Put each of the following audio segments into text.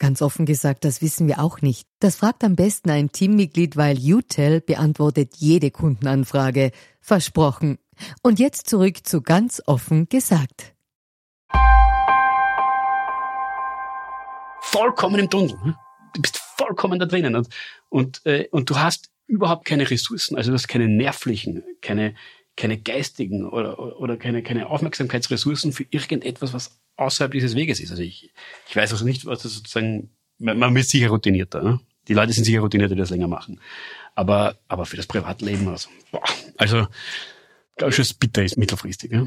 Ganz offen gesagt, das wissen wir auch nicht. Das fragt am besten ein Teammitglied, weil UTEL beantwortet jede Kundenanfrage. Versprochen. Und jetzt zurück zu ganz offen gesagt. Vollkommen im Tunnel. Hm? Du bist vollkommen da drinnen und, und, äh, und du hast überhaupt keine Ressourcen, also du hast keine nervlichen, keine, keine geistigen oder, oder keine, keine Aufmerksamkeitsressourcen für irgendetwas, was außerhalb dieses Weges ist. Also ich, ich weiß also nicht, was das sozusagen, man, man ist sicher routinierter. Ne? Die Leute sind sicher routinierter, die das länger machen. Aber, aber für das Privatleben, also, boah, also, ganz schön bitter ist mittelfristig. Ja?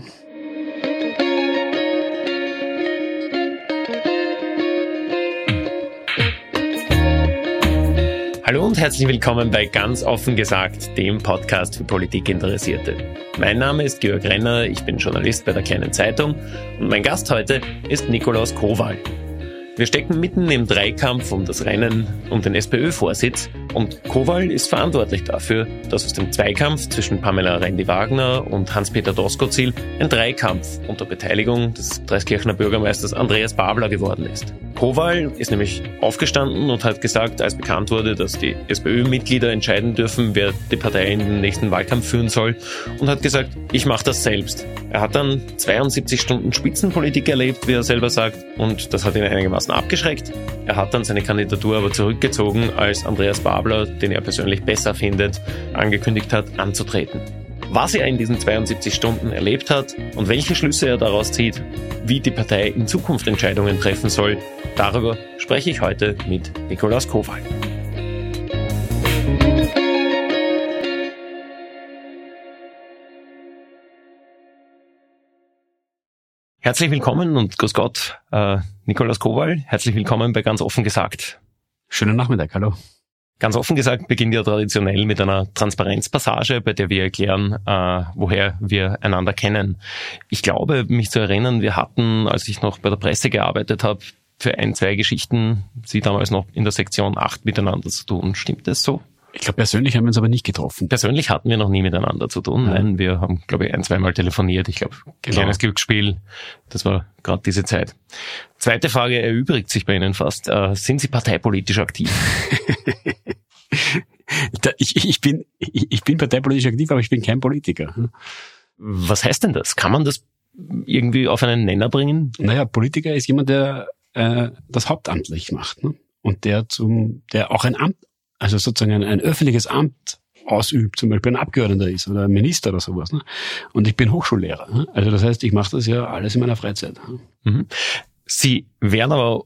Hallo und herzlich willkommen bei Ganz offen gesagt, dem Podcast für Politikinteressierte. Mein Name ist Georg Renner, ich bin Journalist bei der Kleinen Zeitung und mein Gast heute ist Nikolaus Kowal. Wir stecken mitten im Dreikampf um das Rennen um den SPÖ-Vorsitz und Kowal ist verantwortlich dafür, dass aus dem Zweikampf zwischen Pamela Rendi-Wagner und Hans-Peter Doskozil ein Dreikampf unter Beteiligung des Dreiskirchener Bürgermeisters Andreas Babler geworden ist. Kowal ist nämlich aufgestanden und hat gesagt, als bekannt wurde, dass die SPÖ-Mitglieder entscheiden dürfen, wer die Partei in den nächsten Wahlkampf führen soll, und hat gesagt, ich mache das selbst. Er hat dann 72 Stunden Spitzenpolitik erlebt, wie er selber sagt, und das hat ihn einigermaßen abgeschreckt. Er hat dann seine Kandidatur aber zurückgezogen, als Andreas Babler, den er persönlich besser findet, angekündigt hat, anzutreten. Was er in diesen 72 Stunden erlebt hat und welche Schlüsse er daraus zieht, wie die Partei in Zukunft Entscheidungen treffen soll, darüber spreche ich heute mit Nikolaus Kowal. Herzlich willkommen und grüß Gott, äh, Nikolaus Kowal. Herzlich willkommen bei Ganz offen gesagt. Schönen Nachmittag, hallo. Ganz offen gesagt beginnt ja traditionell mit einer Transparenzpassage, bei der wir erklären, äh, woher wir einander kennen. Ich glaube, mich zu erinnern, wir hatten, als ich noch bei der Presse gearbeitet habe, für ein, zwei Geschichten, Sie damals noch in der Sektion 8 miteinander zu tun. Stimmt das so? Ich glaube, persönlich haben wir uns aber nicht getroffen. Persönlich hatten wir noch nie miteinander zu tun. Ja. Nein, wir haben, glaube ich, ein, zweimal telefoniert. Ich glaube, genau. kleines Glücksspiel. Das war gerade diese Zeit. Zweite Frage erübrigt sich bei Ihnen fast. Äh, sind Sie parteipolitisch aktiv? ich, ich, bin, ich, ich bin parteipolitisch aktiv, aber ich bin kein Politiker. Was heißt denn das? Kann man das irgendwie auf einen Nenner bringen? Naja, Politiker ist jemand, der äh, das hauptamtlich macht ne? und der zum, der auch ein Amt also sozusagen ein, ein öffentliches Amt ausübt, zum Beispiel ein Abgeordneter ist oder ein Minister oder sowas. Ne? Und ich bin Hochschullehrer. Ne? Also das heißt, ich mache das ja alles in meiner Freizeit. Ne? Mhm. Sie werden aber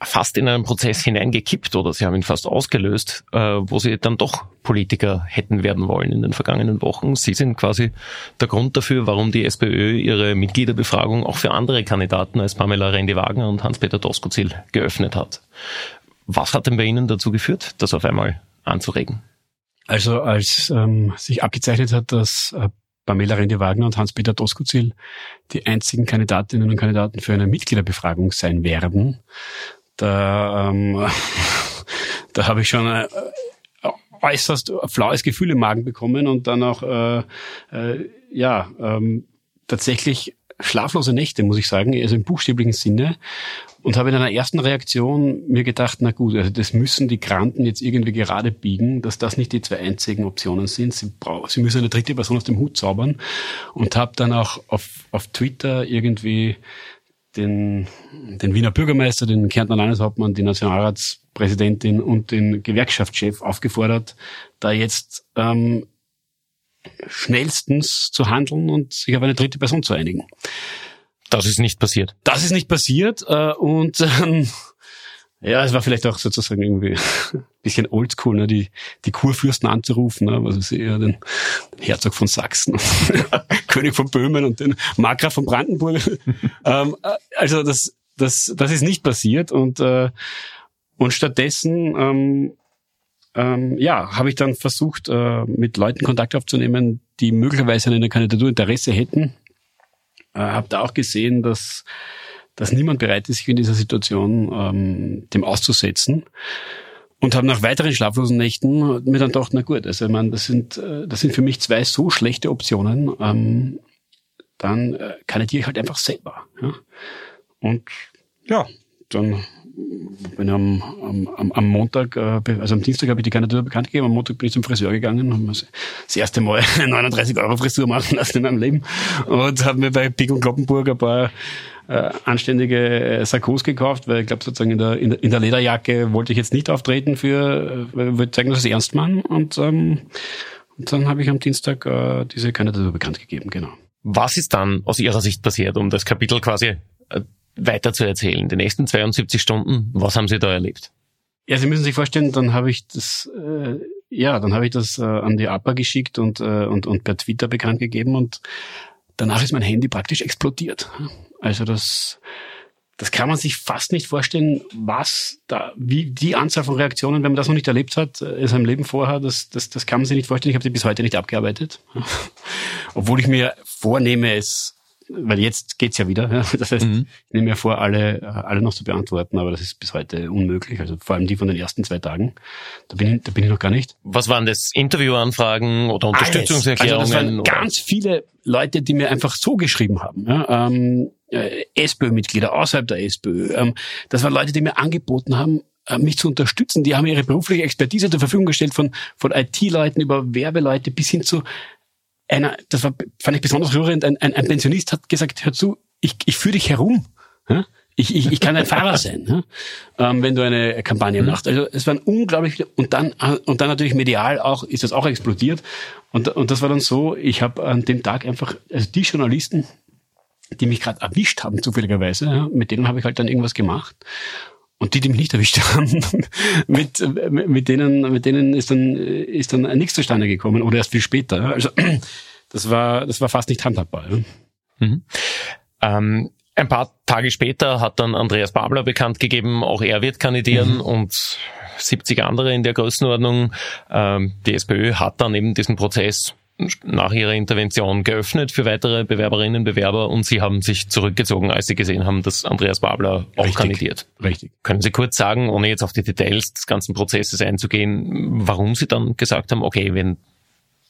fast in einen Prozess hineingekippt oder Sie haben ihn fast ausgelöst, äh, wo Sie dann doch Politiker hätten werden wollen in den vergangenen Wochen. Sie sind quasi der Grund dafür, warum die SPÖ ihre Mitgliederbefragung auch für andere Kandidaten als Pamela Rendi-Wagner und Hans-Peter Doskozil geöffnet hat. Was hat denn bei Ihnen dazu geführt, das auf einmal anzuregen? Also als ähm, sich abgezeichnet hat, dass äh, Pamela Rendi-Wagner und Hans-Peter Doskozil die einzigen Kandidatinnen und Kandidaten für eine Mitgliederbefragung sein werden, da, ähm, da habe ich schon äh, äußerst flaues Gefühl im Magen bekommen und dann auch äh, äh, ja ähm, tatsächlich schlaflose Nächte, muss ich sagen, also im buchstäblichen Sinne. Und habe in einer ersten Reaktion mir gedacht, na gut, also das müssen die Granten jetzt irgendwie gerade biegen, dass das nicht die zwei einzigen Optionen sind. Sie, brauchen, sie müssen eine dritte Person aus dem Hut zaubern. Und habe dann auch auf, auf Twitter irgendwie den, den Wiener Bürgermeister, den Kärntner Landeshauptmann, die Nationalratspräsidentin und den Gewerkschaftschef aufgefordert, da jetzt ähm, schnellstens zu handeln und sich auf eine dritte Person zu einigen. Das ist nicht passiert. Das ist nicht passiert äh, und ähm, ja, es war vielleicht auch sozusagen irgendwie ein bisschen oldschool, ne, die, die Kurfürsten anzurufen, ne, was ist eher den Herzog von Sachsen, König von Böhmen und den Markgraf von Brandenburg. ähm, äh, also das, das, das ist nicht passiert und, äh, und stattdessen ähm, ähm, ja, habe ich dann versucht, äh, mit Leuten Kontakt aufzunehmen, die möglicherweise an einer Kandidatur Interesse hätten. Äh, habe da auch gesehen, dass dass niemand bereit ist, sich in dieser Situation ähm, dem auszusetzen. Und habe nach weiteren schlaflosen Nächten mir dann gedacht, na gut, also ich meine, das sind, äh, das sind für mich zwei so schlechte Optionen, ähm, dann äh, kandidiere ich halt einfach selber. Ja? Und ja, dann bin am, am, am Montag, äh, also am Dienstag habe ich die Kandidatur bekannt gegeben, am Montag bin ich zum Friseur gegangen, habe das erste Mal eine 39 Euro Frisur machen lassen in meinem Leben. Und habe mir bei Pick und Kloppenburg ein paar äh, anständige äh, Sakkos gekauft, weil ich glaube sozusagen in der, in der, Lederjacke wollte ich jetzt nicht auftreten für, äh, wollte zeigen, dass ich es ernst meine und, ähm, und dann habe ich am Dienstag äh, diese Kandidatur bekannt gegeben, genau. Was ist dann aus Ihrer Sicht passiert, um das Kapitel quasi äh, weiter zu erzählen? Die nächsten 72 Stunden, was haben Sie da erlebt? Ja, Sie müssen sich vorstellen, dann habe ich das, äh, ja, dann habe ich das äh, an die APA geschickt und, äh, und, und per Twitter bekannt gegeben und danach ist mein Handy praktisch explodiert. Also das, das kann man sich fast nicht vorstellen, was da, wie die Anzahl von Reaktionen, wenn man das noch nicht erlebt hat, äh, in seinem Leben vorher, das, das, das kann man sich nicht vorstellen. Ich habe die bis heute nicht abgearbeitet. Obwohl ich mir vornehme, es weil jetzt geht's ja wieder. Das heißt, mhm. ich nehme mir vor, alle, alle noch zu beantworten, aber das ist bis heute unmöglich. Also vor allem die von den ersten zwei Tagen. Da bin ich, da bin ich noch gar nicht. Was waren das? Interviewanfragen oder Unterstützungserklärungen? Also das waren ganz viele Leute, die mir einfach so geschrieben haben. Ja, ähm, äh, SPÖ-Mitglieder außerhalb der SPÖ. Ähm, das waren Leute, die mir angeboten haben, äh, mich zu unterstützen. Die haben ihre berufliche Expertise zur Verfügung gestellt, von, von IT-Leuten über Werbeleute bis hin zu einer, das war, fand ich besonders rührend, ein, ein, ein Pensionist hat gesagt, hör zu, ich, ich führe dich herum. Ja? Ich, ich, ich kann ein Fahrer sein, ähm, wenn du eine Kampagne mhm. machst. Also es waren unglaublich und dann und dann natürlich medial auch ist das auch explodiert und und das war dann so. Ich habe an dem Tag einfach also die Journalisten, die mich gerade erwischt haben zufälligerweise, ja, mit denen habe ich halt dann irgendwas gemacht und die, die mich nicht erwischt haben, mit, mit denen, mit denen ist dann, ist dann nichts zustande gekommen oder erst viel später. Also, das war, das war fast nicht handhabbar. Mhm. Ähm, ein paar Tage später hat dann Andreas Babler bekannt gegeben, auch er wird kandidieren mhm. und 70 andere in der Größenordnung. Ähm, die SPÖ hat dann eben diesen Prozess nach ihrer Intervention geöffnet für weitere Bewerberinnen und Bewerber und sie haben sich zurückgezogen, als sie gesehen haben, dass Andreas Babler auch Richtig. kandidiert. Richtig. Können Sie kurz sagen, ohne jetzt auf die Details des ganzen Prozesses einzugehen, warum Sie dann gesagt haben, okay, wenn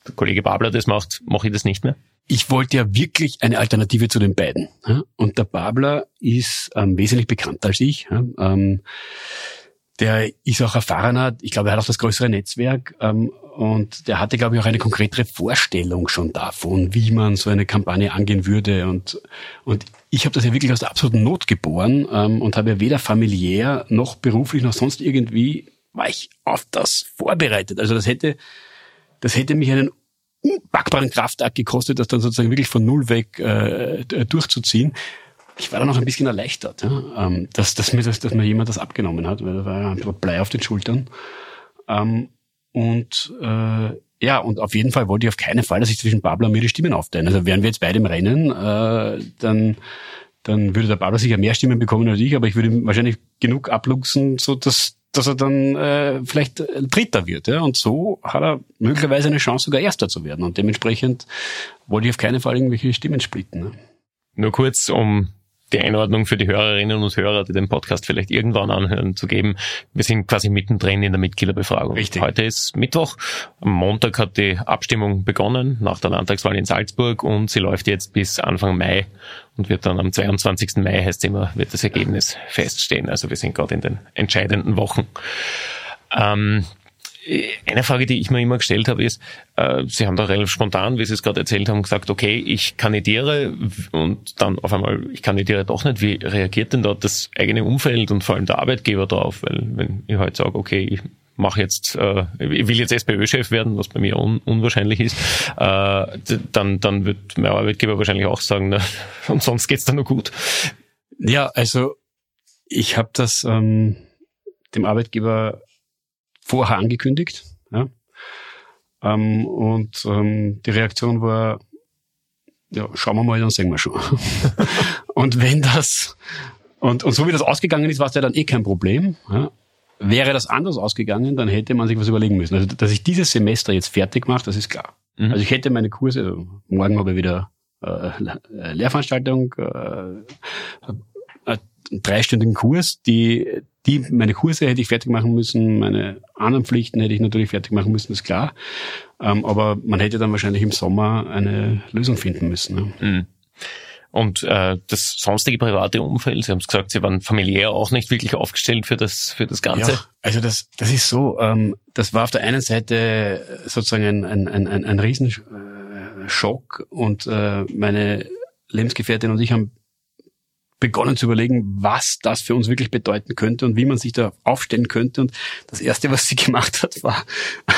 der Kollege Babler das macht, mache ich das nicht mehr? Ich wollte ja wirklich eine Alternative zu den beiden. Und der Babler ist ähm, wesentlich bekannter als ich. Ähm, der ist auch erfahrener, ich glaube, er hat auch das größere Netzwerk ähm, und der hatte, glaube ich, auch eine konkretere Vorstellung schon davon, wie man so eine Kampagne angehen würde. Und, und ich habe das ja wirklich aus der absoluten Not geboren ähm, und habe ja weder familiär noch beruflich noch sonst irgendwie war ich auf das vorbereitet. Also das hätte, das hätte mich einen unpackbaren Kraftakt gekostet, das dann sozusagen wirklich von null weg äh, durchzuziehen ich war dann auch ein bisschen erleichtert, ja, ähm, dass, dass, mir das, dass mir jemand das abgenommen hat, weil da war ein Blei auf den Schultern. Ähm, und äh, ja, und auf jeden Fall wollte ich auf keinen Fall, dass ich zwischen Babler und mir die Stimmen aufteilen. Also wären wir jetzt beide im Rennen, äh, dann, dann würde der Babler sicher mehr Stimmen bekommen als ich, aber ich würde ihm wahrscheinlich genug abluchsen, so dass, dass er dann äh, vielleicht Dritter wird. Ja? Und so hat er möglicherweise eine Chance, sogar Erster zu werden. Und dementsprechend wollte ich auf keinen Fall irgendwelche Stimmen splitten. Ne? Nur kurz, um die Einordnung für die Hörerinnen und Hörer, die den Podcast vielleicht irgendwann anhören, zu geben. Wir sind quasi mittendrin in der Mitgliederbefragung. Richtig. Heute ist Mittwoch. Am Montag hat die Abstimmung begonnen nach der Landtagswahl in Salzburg und sie läuft jetzt bis Anfang Mai und wird dann am 22. Mai, heißt immer, wird das Ergebnis feststehen. Also wir sind gerade in den entscheidenden Wochen. Ähm, eine Frage, die ich mir immer gestellt habe, ist, äh, Sie haben da relativ spontan, wie Sie es gerade erzählt haben, gesagt, okay, ich kandidiere und dann auf einmal, ich kandidiere doch nicht. Wie reagiert denn dort das eigene Umfeld und vor allem der Arbeitgeber darauf? Weil wenn ich heute sage, okay, ich mache jetzt, äh, ich will jetzt SPÖ-Chef werden, was bei mir un unwahrscheinlich ist, äh, dann, dann wird mein Arbeitgeber wahrscheinlich auch sagen, na, und sonst geht's dann nur gut. Ja, also ich habe das ähm, dem Arbeitgeber vorher angekündigt. Ja? Ähm, und ähm, die Reaktion war, ja, schauen wir mal, dann sehen wir schon. und wenn das, und, und so wie das ausgegangen ist, war es ja dann eh kein Problem. Ja? Wäre das anders ausgegangen, dann hätte man sich was überlegen müssen. Also, dass ich dieses Semester jetzt fertig mache, das ist klar. Mhm. Also ich hätte meine Kurse, also morgen habe ich wieder äh, Lehrveranstaltung, äh, einen dreistündigen Kurs, die, die, meine Kurse hätte ich fertig machen müssen, meine anderen Pflichten hätte ich natürlich fertig machen müssen, ist klar. Ähm, aber man hätte dann wahrscheinlich im Sommer eine Lösung finden müssen. Ne? Mhm. Und äh, das sonstige private Umfeld, Sie haben es gesagt, Sie waren familiär auch nicht wirklich aufgestellt für das für das Ganze. Ja, also das das ist so. Ähm, das war auf der einen Seite sozusagen ein ein ein, ein, ein Riesenschock und äh, meine Lebensgefährtin und ich haben begonnen zu überlegen, was das für uns wirklich bedeuten könnte und wie man sich da aufstellen könnte. Und das Erste, was sie gemacht hat, war,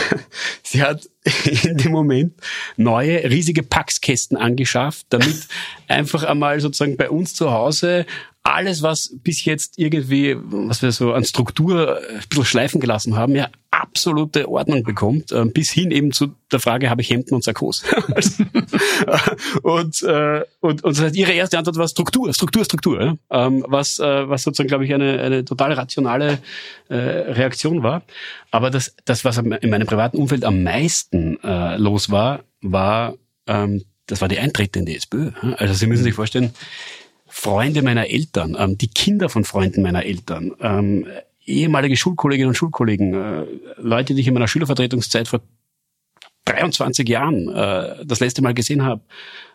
sie hat in dem Moment neue riesige Packskästen angeschafft, damit einfach einmal sozusagen bei uns zu Hause alles, was bis jetzt irgendwie, was wir so an Struktur ein bisschen schleifen gelassen haben, ja absolute Ordnung bekommt, äh, bis hin eben zu der Frage, habe ich Hemden und Sarkos? und, äh, und, und das heißt, ihre erste Antwort war Struktur, Struktur, Struktur, ähm, was, äh, was sozusagen, glaube ich, eine, eine total rationale äh, Reaktion war. Aber das, das, was in meinem privaten Umfeld am meisten äh, los war, war, ähm, das war die Eintritte in die SPÖ. Also Sie müssen sich vorstellen, Freunde meiner Eltern, ähm, die Kinder von Freunden meiner Eltern, ähm, ehemalige Schulkolleginnen und Schulkollegen, äh, Leute, die ich in meiner Schülervertretungszeit vor 23 Jahren äh, das letzte Mal gesehen habe,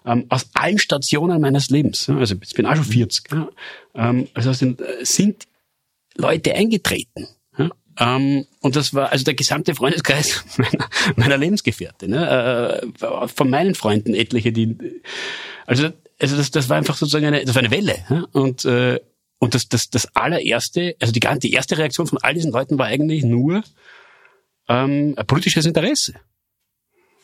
ähm, aus allen Stationen meines Lebens. Ja, also ich bin auch schon 40. Ja, ähm, also sind, äh, sind Leute eingetreten. Ja, ähm, und das war also der gesamte Freundeskreis meiner, meiner Lebensgefährte. Ne? Äh, von meinen Freunden etliche, die also also das, das war einfach sozusagen eine, das war eine Welle. Ja? Und äh, und das, das, das allererste, also die, die erste Reaktion von all diesen Leuten war eigentlich nur ähm, politisches Interesse.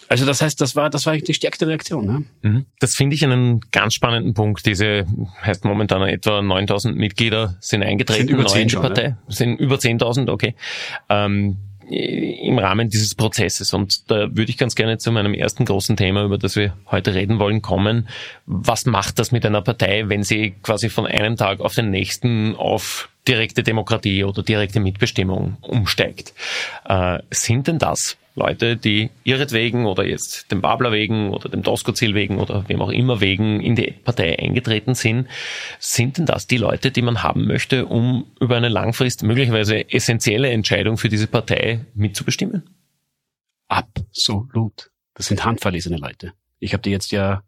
Also das heißt, das war, das war die stärkste Reaktion. Ne? Das finde ich einen ganz spannenden Punkt. Diese heißt momentan etwa 9000 Mitglieder sind eingetreten sind über in die Partei. Ne? Sind über 10.000, okay. Ähm, im Rahmen dieses Prozesses. Und da würde ich ganz gerne zu meinem ersten großen Thema, über das wir heute reden wollen, kommen. Was macht das mit einer Partei, wenn sie quasi von einem Tag auf den nächsten auf direkte Demokratie oder direkte Mitbestimmung umsteigt? Äh, sind denn das Leute, die ihretwegen oder jetzt dem Babler wegen oder dem Doskozil wegen oder wem auch immer wegen in die Partei eingetreten sind, sind denn das die Leute, die man haben möchte, um über eine langfristig möglicherweise essentielle Entscheidung für diese Partei mitzubestimmen? Absolut. Das sind handverlesene Leute. Ich habe die jetzt ja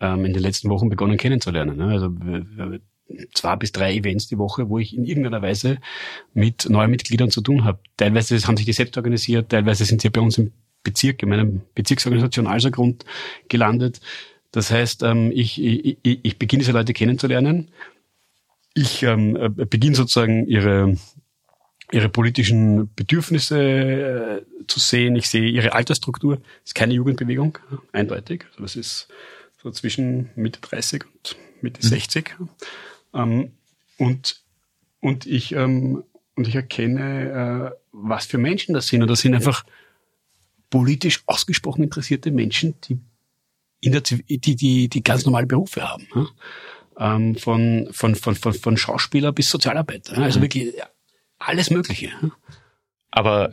ähm, in den letzten Wochen begonnen kennenzulernen. Ne? Also zwei bis drei Events die Woche, wo ich in irgendeiner Weise mit neuen Mitgliedern zu tun habe. Teilweise haben sich die selbst organisiert, teilweise sind sie bei uns im Bezirk, in meiner Bezirksorganisation Alsergrund gelandet. Das heißt, ähm, ich, ich, ich beginne diese Leute kennenzulernen. Ich ähm, äh, beginne sozusagen ihre, ihre politischen Bedürfnisse äh, zu sehen. Ich sehe ihre Altersstruktur. Das ist keine Jugendbewegung, eindeutig. Also das ist so zwischen Mitte 30 und Mitte mhm. 60. Ähm, und, und ich, ähm, und ich erkenne, äh, was für Menschen das sind. Und das sind einfach politisch ausgesprochen interessierte Menschen, die in der, die, die, die ganz normale Berufe haben. Ja? Ähm, von, von, von, von, von Schauspieler bis Sozialarbeiter. Ja? Also mhm. wirklich alles Mögliche. Ja? Aber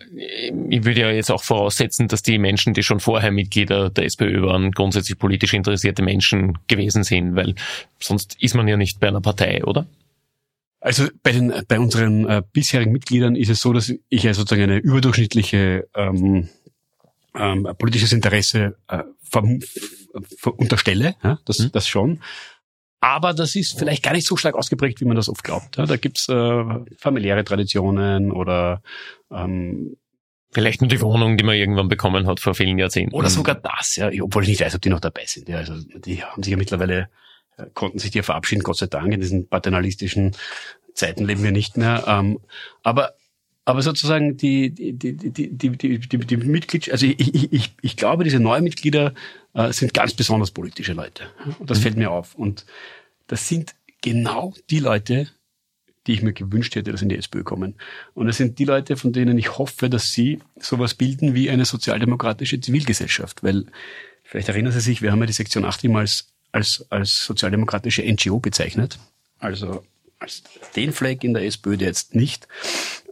ich würde ja jetzt auch voraussetzen, dass die Menschen, die schon vorher Mitglieder der SPÖ waren, grundsätzlich politisch interessierte Menschen gewesen sind, weil sonst ist man ja nicht bei einer Partei, oder? Also bei den bei unseren äh, bisherigen Mitgliedern ist es so, dass ich ja sozusagen eine überdurchschnittliche ähm, ähm, politisches Interesse äh, ver, ver, unterstelle, ja, das, mhm. das schon. Aber das ist vielleicht gar nicht so stark ausgeprägt, wie man das oft glaubt. Ja, da gibt's äh, familiäre Traditionen oder ähm, Vielleicht nur die Wohnung, die man irgendwann bekommen hat vor vielen Jahrzehnten. Oder sogar das, ja, obwohl ich nicht weiß, ob die noch dabei sind. Ja, also die haben sich ja mittlerweile, äh, konnten sich die ja verabschieden, Gott sei Dank. In diesen paternalistischen Zeiten leben wir nicht mehr. Ähm, aber aber sozusagen die, die, die, die, die, die, die, Mitglieder, also ich, ich, ich, glaube, diese neuen Mitglieder äh, sind ganz besonders politische Leute. Und das mhm. fällt mir auf. Und das sind genau die Leute, die ich mir gewünscht hätte, dass in die SPÖ kommen. Und das sind die Leute, von denen ich hoffe, dass sie sowas bilden wie eine sozialdemokratische Zivilgesellschaft. Weil, vielleicht erinnern Sie sich, wir haben ja die Sektion 8 immer als, als, als sozialdemokratische NGO bezeichnet. Also als den Fleck in der SPÖ, der jetzt nicht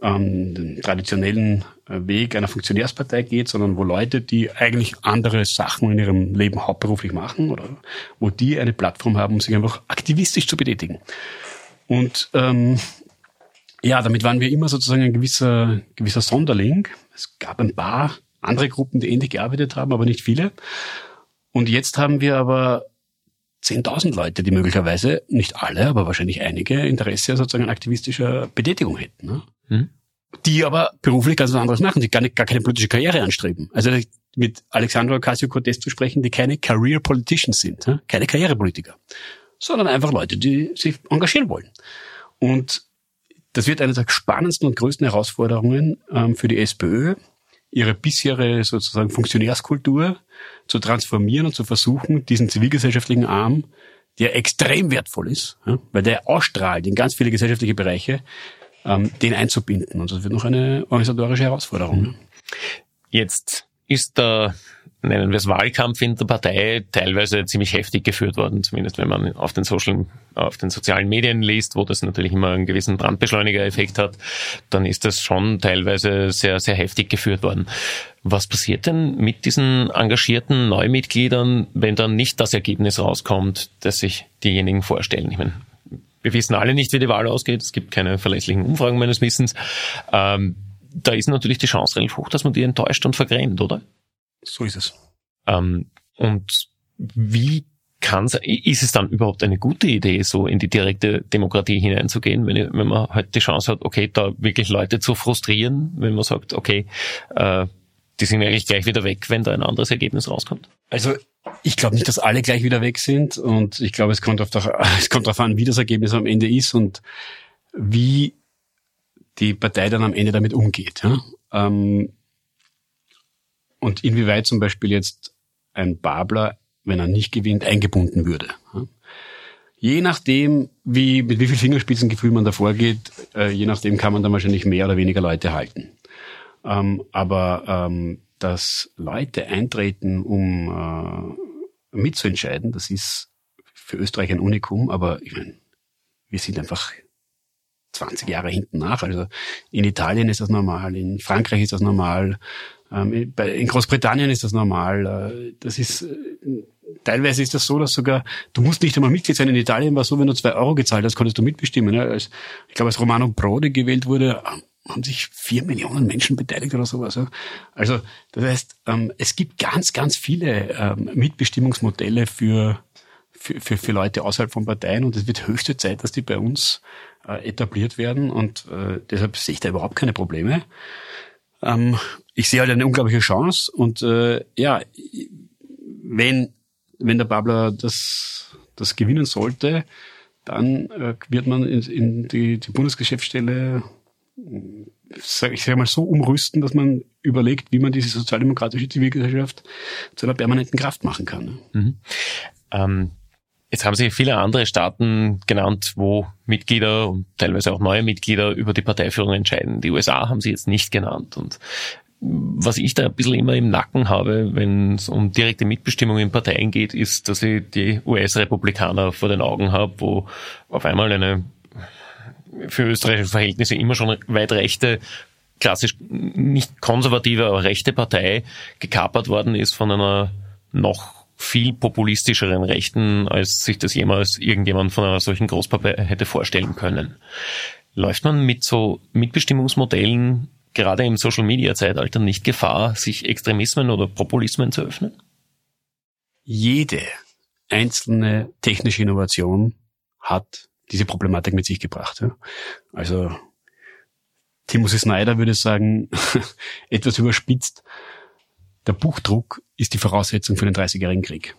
ähm, den traditionellen äh, Weg einer Funktionärspartei geht, sondern wo Leute, die eigentlich andere Sachen in ihrem Leben hauptberuflich machen oder wo die eine Plattform haben, um sich einfach aktivistisch zu betätigen. Und ähm, ja, damit waren wir immer sozusagen ein gewisser, gewisser Sonderling. Es gab ein paar andere Gruppen, die ähnlich gearbeitet haben, aber nicht viele. Und jetzt haben wir aber 10.000 Leute, die möglicherweise, nicht alle, aber wahrscheinlich einige, Interesse sozusagen an aktivistischer Betätigung hätten. Ne? Hm. Die aber beruflich ganz was anderes machen, die gar, nicht, gar keine politische Karriere anstreben. Also mit Alexandra Ocasio-Cortez zu sprechen, die keine Career Politicians sind, ne? keine Karrierepolitiker, sondern einfach Leute, die sich engagieren wollen. Und das wird eine der spannendsten und größten Herausforderungen ähm, für die SPÖ, ihre bisherige sozusagen Funktionärskultur zu transformieren und zu versuchen, diesen zivilgesellschaftlichen Arm, der extrem wertvoll ist, ja, weil der ausstrahlt in ganz viele gesellschaftliche Bereiche, ähm, den einzubinden. Und das wird noch eine organisatorische Herausforderung. Jetzt ist der nennen wir es Wahlkampf in der Partei teilweise ziemlich heftig geführt worden, zumindest wenn man auf den Social, auf den sozialen Medien liest, wo das natürlich immer einen gewissen Brandbeschleuniger-Effekt hat, dann ist das schon teilweise sehr, sehr heftig geführt worden. Was passiert denn mit diesen engagierten Neumitgliedern, wenn dann nicht das Ergebnis rauskommt, das sich diejenigen vorstellen? Ich meine, wir wissen alle nicht, wie die Wahl ausgeht. Es gibt keine verlässlichen Umfragen meines Wissens. Ähm, da ist natürlich die Chance relativ hoch, dass man die enttäuscht und vergrämt, oder? So ist es. Ähm, und wie kann ist es dann überhaupt eine gute Idee, so in die direkte Demokratie hineinzugehen, wenn, wenn man halt die Chance hat, okay, da wirklich Leute zu frustrieren, wenn man sagt, okay, äh, die sind eigentlich gleich wieder weg, wenn da ein anderes Ergebnis rauskommt? Also ich glaube nicht, dass alle gleich wieder weg sind und ich glaube, es kommt, darauf an, wie das Ergebnis am Ende ist und wie die Partei dann am Ende damit umgeht. Ja? Ähm, und inwieweit zum Beispiel jetzt ein Babler, wenn er nicht gewinnt, eingebunden würde. Je nachdem, wie, mit wie viel Fingerspitzengefühl man da vorgeht, äh, je nachdem kann man dann wahrscheinlich mehr oder weniger Leute halten. Ähm, aber ähm, dass Leute eintreten, um äh, mitzuentscheiden, das ist für Österreich ein Unikum, aber ich meine, wir sind einfach 20 Jahre hinten nach. Also in Italien ist das normal, in Frankreich ist das normal, ähm, in Großbritannien ist das normal. Äh, das ist äh, teilweise ist das so, dass sogar du musst nicht einmal Mitglied sein. In Italien war es so, wenn du zwei Euro gezahlt hast, konntest du mitbestimmen. Ich glaube, als Romano Prodi gewählt wurde, haben sich vier Millionen Menschen beteiligt oder sowas. Also das heißt, ähm, es gibt ganz, ganz viele ähm, Mitbestimmungsmodelle für für, für, für Leute außerhalb von Parteien und es wird höchste Zeit, dass die bei uns äh, etabliert werden und äh, deshalb sehe ich da überhaupt keine Probleme. Ähm, ich sehe halt eine unglaubliche Chance und äh, ja, wenn, wenn der Babler das, das gewinnen sollte, dann äh, wird man in, in die, die Bundesgeschäftsstelle sag, ich sage mal so umrüsten, dass man überlegt, wie man diese sozialdemokratische Zivilgesellschaft zu einer permanenten Kraft machen kann. Mhm. Ähm, Jetzt haben Sie viele andere Staaten genannt, wo Mitglieder und teilweise auch neue Mitglieder über die Parteiführung entscheiden. Die USA haben Sie jetzt nicht genannt. Und was ich da ein bisschen immer im Nacken habe, wenn es um direkte Mitbestimmung in Parteien geht, ist, dass ich die US-Republikaner vor den Augen habe, wo auf einmal eine für österreichische Verhältnisse immer schon weit rechte klassisch nicht konservative, aber rechte Partei gekapert worden ist von einer noch viel populistischeren Rechten, als sich das jemals irgendjemand von einer solchen Großpartei hätte vorstellen können. Läuft man mit so Mitbestimmungsmodellen gerade im Social-Media-Zeitalter nicht Gefahr, sich Extremismen oder Populismen zu öffnen? Jede einzelne technische Innovation hat diese Problematik mit sich gebracht. Also Timothy Snyder würde sagen, etwas überspitzt, der Buchdruck ist die Voraussetzung für den Dreißigjährigen Krieg.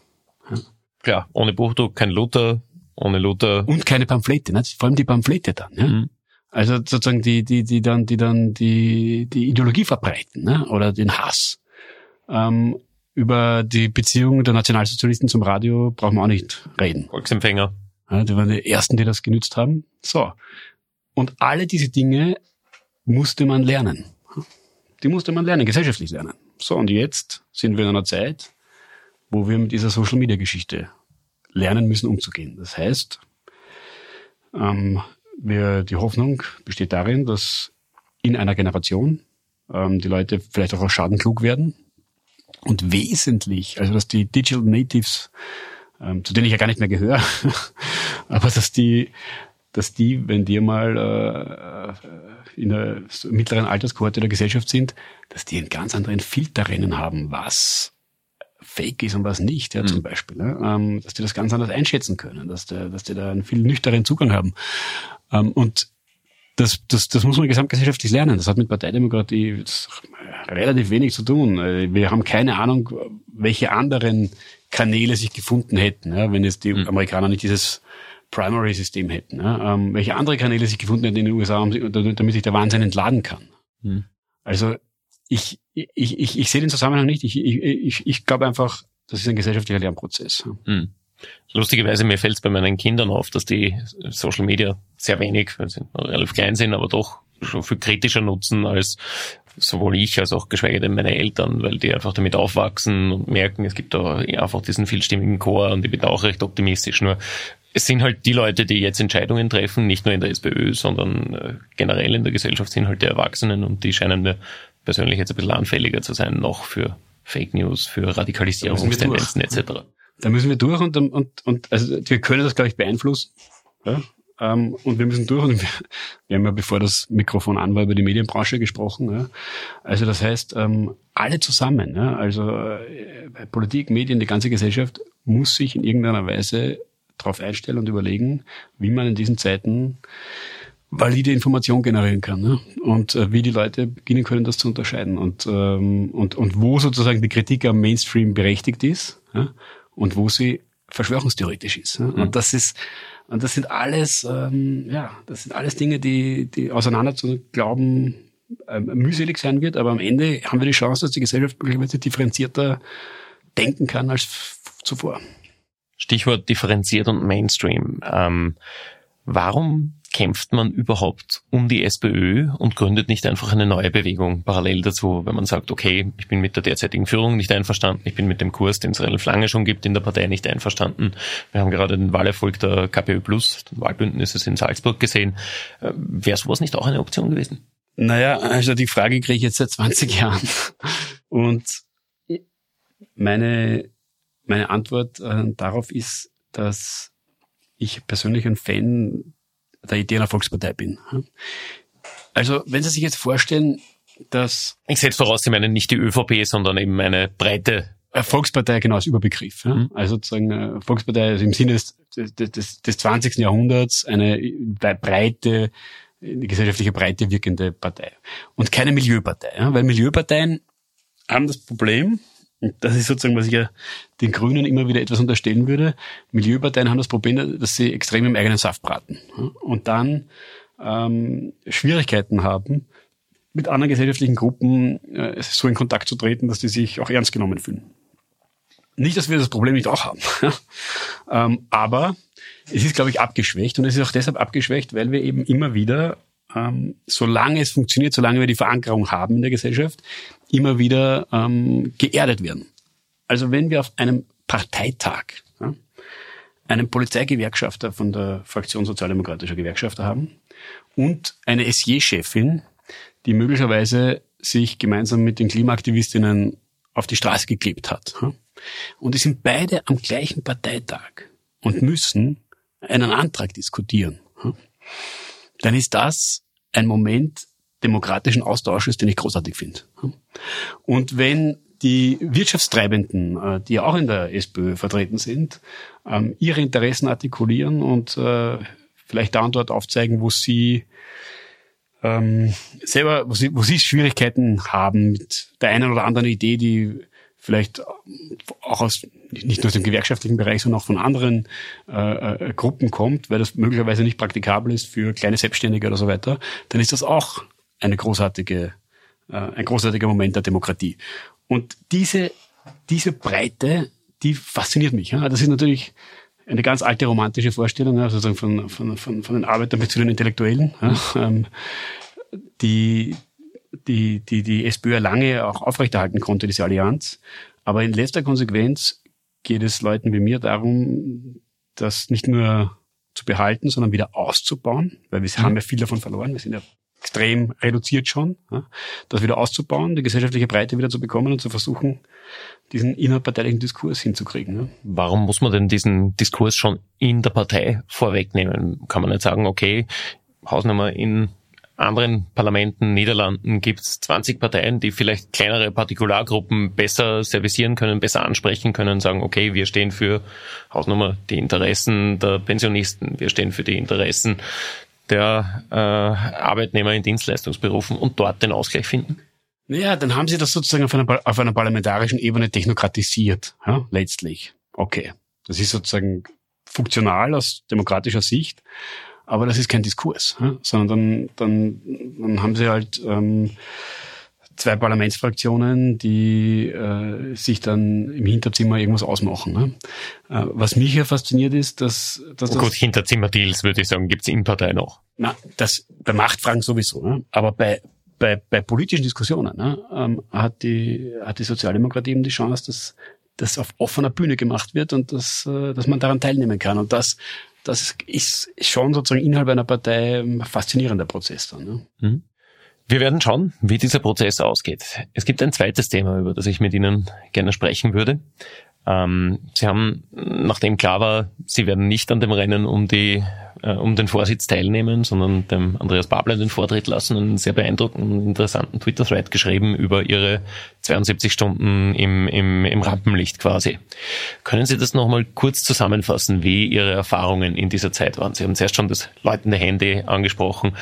Ja. Klar, ohne Buchdruck kein Luther, ohne Luther. Und keine Pamphlete, ne? vor allem die Pamphlete dann. Ja? Mhm. Also sozusagen die, die, die dann, die dann die, die Ideologie verbreiten, ne? oder den Hass. Ähm, über die Beziehung der Nationalsozialisten zum Radio brauchen wir auch nicht reden. Volksempfänger. Ja, die waren die ersten, die das genützt haben. So. Und alle diese Dinge musste man lernen. Die musste man lernen, gesellschaftlich lernen. So, und jetzt sind wir in einer Zeit, wo wir mit dieser Social Media Geschichte lernen müssen, umzugehen. Das heißt, ähm, wir, die Hoffnung besteht darin, dass in einer Generation ähm, die Leute vielleicht auch aus Schaden klug werden und wesentlich, also dass die Digital Natives, ähm, zu denen ich ja gar nicht mehr gehöre, aber dass die, dass die, wenn die mal äh, in der mittleren Alterskohorte der Gesellschaft sind, dass die einen ganz anderen Filterrennen haben, was fake ist und was nicht, ja, mhm. zum Beispiel. Ne? Ähm, dass die das ganz anders einschätzen können, dass, die, dass die da einen viel nüchteren Zugang haben. Ähm, und das, das, das muss man gesamtgesellschaftlich lernen. Das hat mit Parteidemokratie relativ wenig zu tun. Äh, wir haben keine Ahnung, welche anderen Kanäle sich gefunden hätten, ja, wenn jetzt die mhm. Amerikaner nicht dieses Primary-System hätten. Ähm, welche andere Kanäle sich gefunden hätten in den USA, damit sich der Wahnsinn entladen kann. Mhm. Also ich, ich, ich, ich sehe den Zusammenhang nicht. Ich, ich, ich, ich glaube einfach, das ist ein gesellschaftlicher Lernprozess. Mhm. Lustigerweise, mir fällt es bei meinen Kindern auf, dass die Social Media sehr wenig, weil sie relativ klein sind, aber doch schon viel kritischer nutzen als sowohl ich als auch geschweige denn meine Eltern, weil die einfach damit aufwachsen und merken, es gibt da einfach diesen vielstimmigen Chor und ich bin auch recht optimistisch. Nur es sind halt die Leute, die jetzt Entscheidungen treffen, nicht nur in der SPÖ, sondern äh, generell in der Gesellschaft sind halt die Erwachsenen und die scheinen mir persönlich jetzt ein bisschen anfälliger zu sein, noch für Fake News, für Radikalisierungstendenzen etc. Da müssen wir durch und, und, und also wir können das, glaube ich, beeinflussen. Ja? Ähm, und wir müssen durch. Und wir, wir, haben ja, bevor das Mikrofon an war, über die Medienbranche gesprochen. Ja? Also das heißt, ähm, alle zusammen, ja? also äh, Politik, Medien, die ganze Gesellschaft muss sich in irgendeiner Weise darauf einstellen und überlegen, wie man in diesen Zeiten valide Information generieren kann ne? und äh, wie die Leute beginnen können, das zu unterscheiden und, ähm, und, und wo sozusagen die Kritik am Mainstream berechtigt ist ja? und wo sie verschwörungstheoretisch ist. Ja? Mhm. Und das ist und das sind alles, ähm, ja, das sind alles Dinge, die, die auseinander zu glauben ähm, mühselig sein wird, aber am Ende haben wir die Chance, dass die Gesellschaft möglicherweise differenzierter denken kann als zuvor. Stichwort differenziert und Mainstream. Ähm, warum kämpft man überhaupt um die SPÖ und gründet nicht einfach eine neue Bewegung parallel dazu, wenn man sagt, okay, ich bin mit der derzeitigen Führung nicht einverstanden, ich bin mit dem Kurs, den es relativ lange schon gibt, in der Partei nicht einverstanden. Wir haben gerade den Wahlerfolg der KPÖ Plus, Wahlbündnisses in Salzburg gesehen. Äh, wäre sowas nicht auch eine Option gewesen? Naja, also die Frage kriege ich jetzt seit 20 Jahren. Und meine, meine Antwort äh, darauf ist, dass ich persönlich ein Fan der Idee einer Volkspartei bin. Also, wenn Sie sich jetzt vorstellen, dass... Ich setze voraus, Sie meinen nicht die ÖVP, sondern eben eine breite... Volkspartei genau als Überbegriff. Mhm. Also sozusagen äh, Volkspartei also im Sinne des, des, des, des 20. Jahrhunderts eine breite, eine gesellschaftliche Breite wirkende Partei. Und keine Milieupartei. Weil Milieuparteien haben das Problem, und das ist sozusagen, was ich ja den Grünen immer wieder etwas unterstellen würde. Milieuparteien haben das Problem, dass sie extrem im eigenen Saft braten und dann ähm, Schwierigkeiten haben, mit anderen gesellschaftlichen Gruppen äh, so in Kontakt zu treten, dass die sich auch ernst genommen fühlen. Nicht, dass wir das Problem nicht auch haben, ähm, aber es ist, glaube ich, abgeschwächt und es ist auch deshalb abgeschwächt, weil wir eben immer wieder ähm, solange es funktioniert, solange wir die Verankerung haben in der Gesellschaft, immer wieder ähm, geerdet werden. Also wenn wir auf einem Parteitag ja, einen Polizeigewerkschafter von der Fraktion Sozialdemokratischer Gewerkschafter haben und eine SJ-Chefin, die möglicherweise sich gemeinsam mit den Klimaaktivistinnen auf die Straße geklebt hat. Ja, und die sind beide am gleichen Parteitag und müssen einen Antrag diskutieren. Ja, dann ist das ein Moment demokratischen Austausches, den ich großartig finde. Und wenn die Wirtschaftstreibenden, äh, die auch in der SPÖ vertreten sind, ähm, ihre Interessen artikulieren und äh, vielleicht da und dort aufzeigen, wo sie ähm, selber, wo sie, wo sie Schwierigkeiten haben mit der einen oder anderen Idee, die vielleicht auch aus nicht nur aus dem gewerkschaftlichen Bereich, sondern auch von anderen äh, äh, Gruppen kommt, weil das möglicherweise nicht praktikabel ist für kleine Selbstständige oder so weiter, dann ist das auch eine großartige, äh, ein großartiger Moment der Demokratie. Und diese, diese Breite, die fasziniert mich. Ja? Das ist natürlich eine ganz alte romantische Vorstellung, ja, sozusagen von, von, von, von den Arbeitern bis zu den Intellektuellen, ja? ähm, die, die, die die SPÖ lange auch aufrechterhalten konnte, diese Allianz. Aber in letzter Konsequenz geht es Leuten wie mir darum, das nicht nur zu behalten, sondern wieder auszubauen, weil wir mhm. haben ja viel davon verloren. Wir sind ja extrem reduziert schon, ja, das wieder auszubauen, die gesellschaftliche Breite wieder zu bekommen und zu versuchen, diesen innerparteilichen Diskurs hinzukriegen. Ja. Warum muss man denn diesen Diskurs schon in der Partei vorwegnehmen? Kann man nicht sagen, okay, Hausnummer in anderen Parlamenten, Niederlanden gibt es 20 Parteien, die vielleicht kleinere Partikulargruppen besser servicieren können, besser ansprechen können, sagen, okay, wir stehen für Hausnummer die Interessen der Pensionisten, wir stehen für die Interessen der äh, Arbeitnehmer in Dienstleistungsberufen und dort den Ausgleich finden? Naja, dann haben sie das sozusagen auf einer, auf einer parlamentarischen Ebene technokratisiert, ja, letztlich. Okay. Das ist sozusagen funktional aus demokratischer Sicht. Aber das ist kein Diskurs, ja? sondern dann, dann, dann haben sie halt ähm, zwei Parlamentsfraktionen, die äh, sich dann im Hinterzimmer irgendwas ausmachen. Ne? Äh, was mich ja fasziniert ist, dass, dass oh gut, Hinterzimmerdeals würde ich sagen, gibt's in Partei noch. Na, das bei Machtfragen sowieso, ne? aber bei bei, bei politischen Diskussionen ne, ähm, hat die hat die Sozialdemokratie eben die Chance, dass das auf offener Bühne gemacht wird und dass, äh, dass man daran teilnehmen kann. Und das das ist schon sozusagen innerhalb einer Partei ein faszinierender Prozess dann. Ne? Mhm. Wir werden schauen, wie dieser Prozess ausgeht. Es gibt ein zweites Thema, über das ich mit Ihnen gerne sprechen würde. Ähm, Sie haben, nachdem klar war, Sie werden nicht an dem Rennen um die äh, um den Vorsitz teilnehmen, sondern dem Andreas Babler den Vortritt lassen, einen sehr beeindruckenden, interessanten Twitter-Thread geschrieben über Ihre 72 Stunden im, im, im Rampenlicht quasi. Können Sie das nochmal kurz zusammenfassen, wie Ihre Erfahrungen in dieser Zeit waren? Sie haben zuerst schon das läutende Handy angesprochen.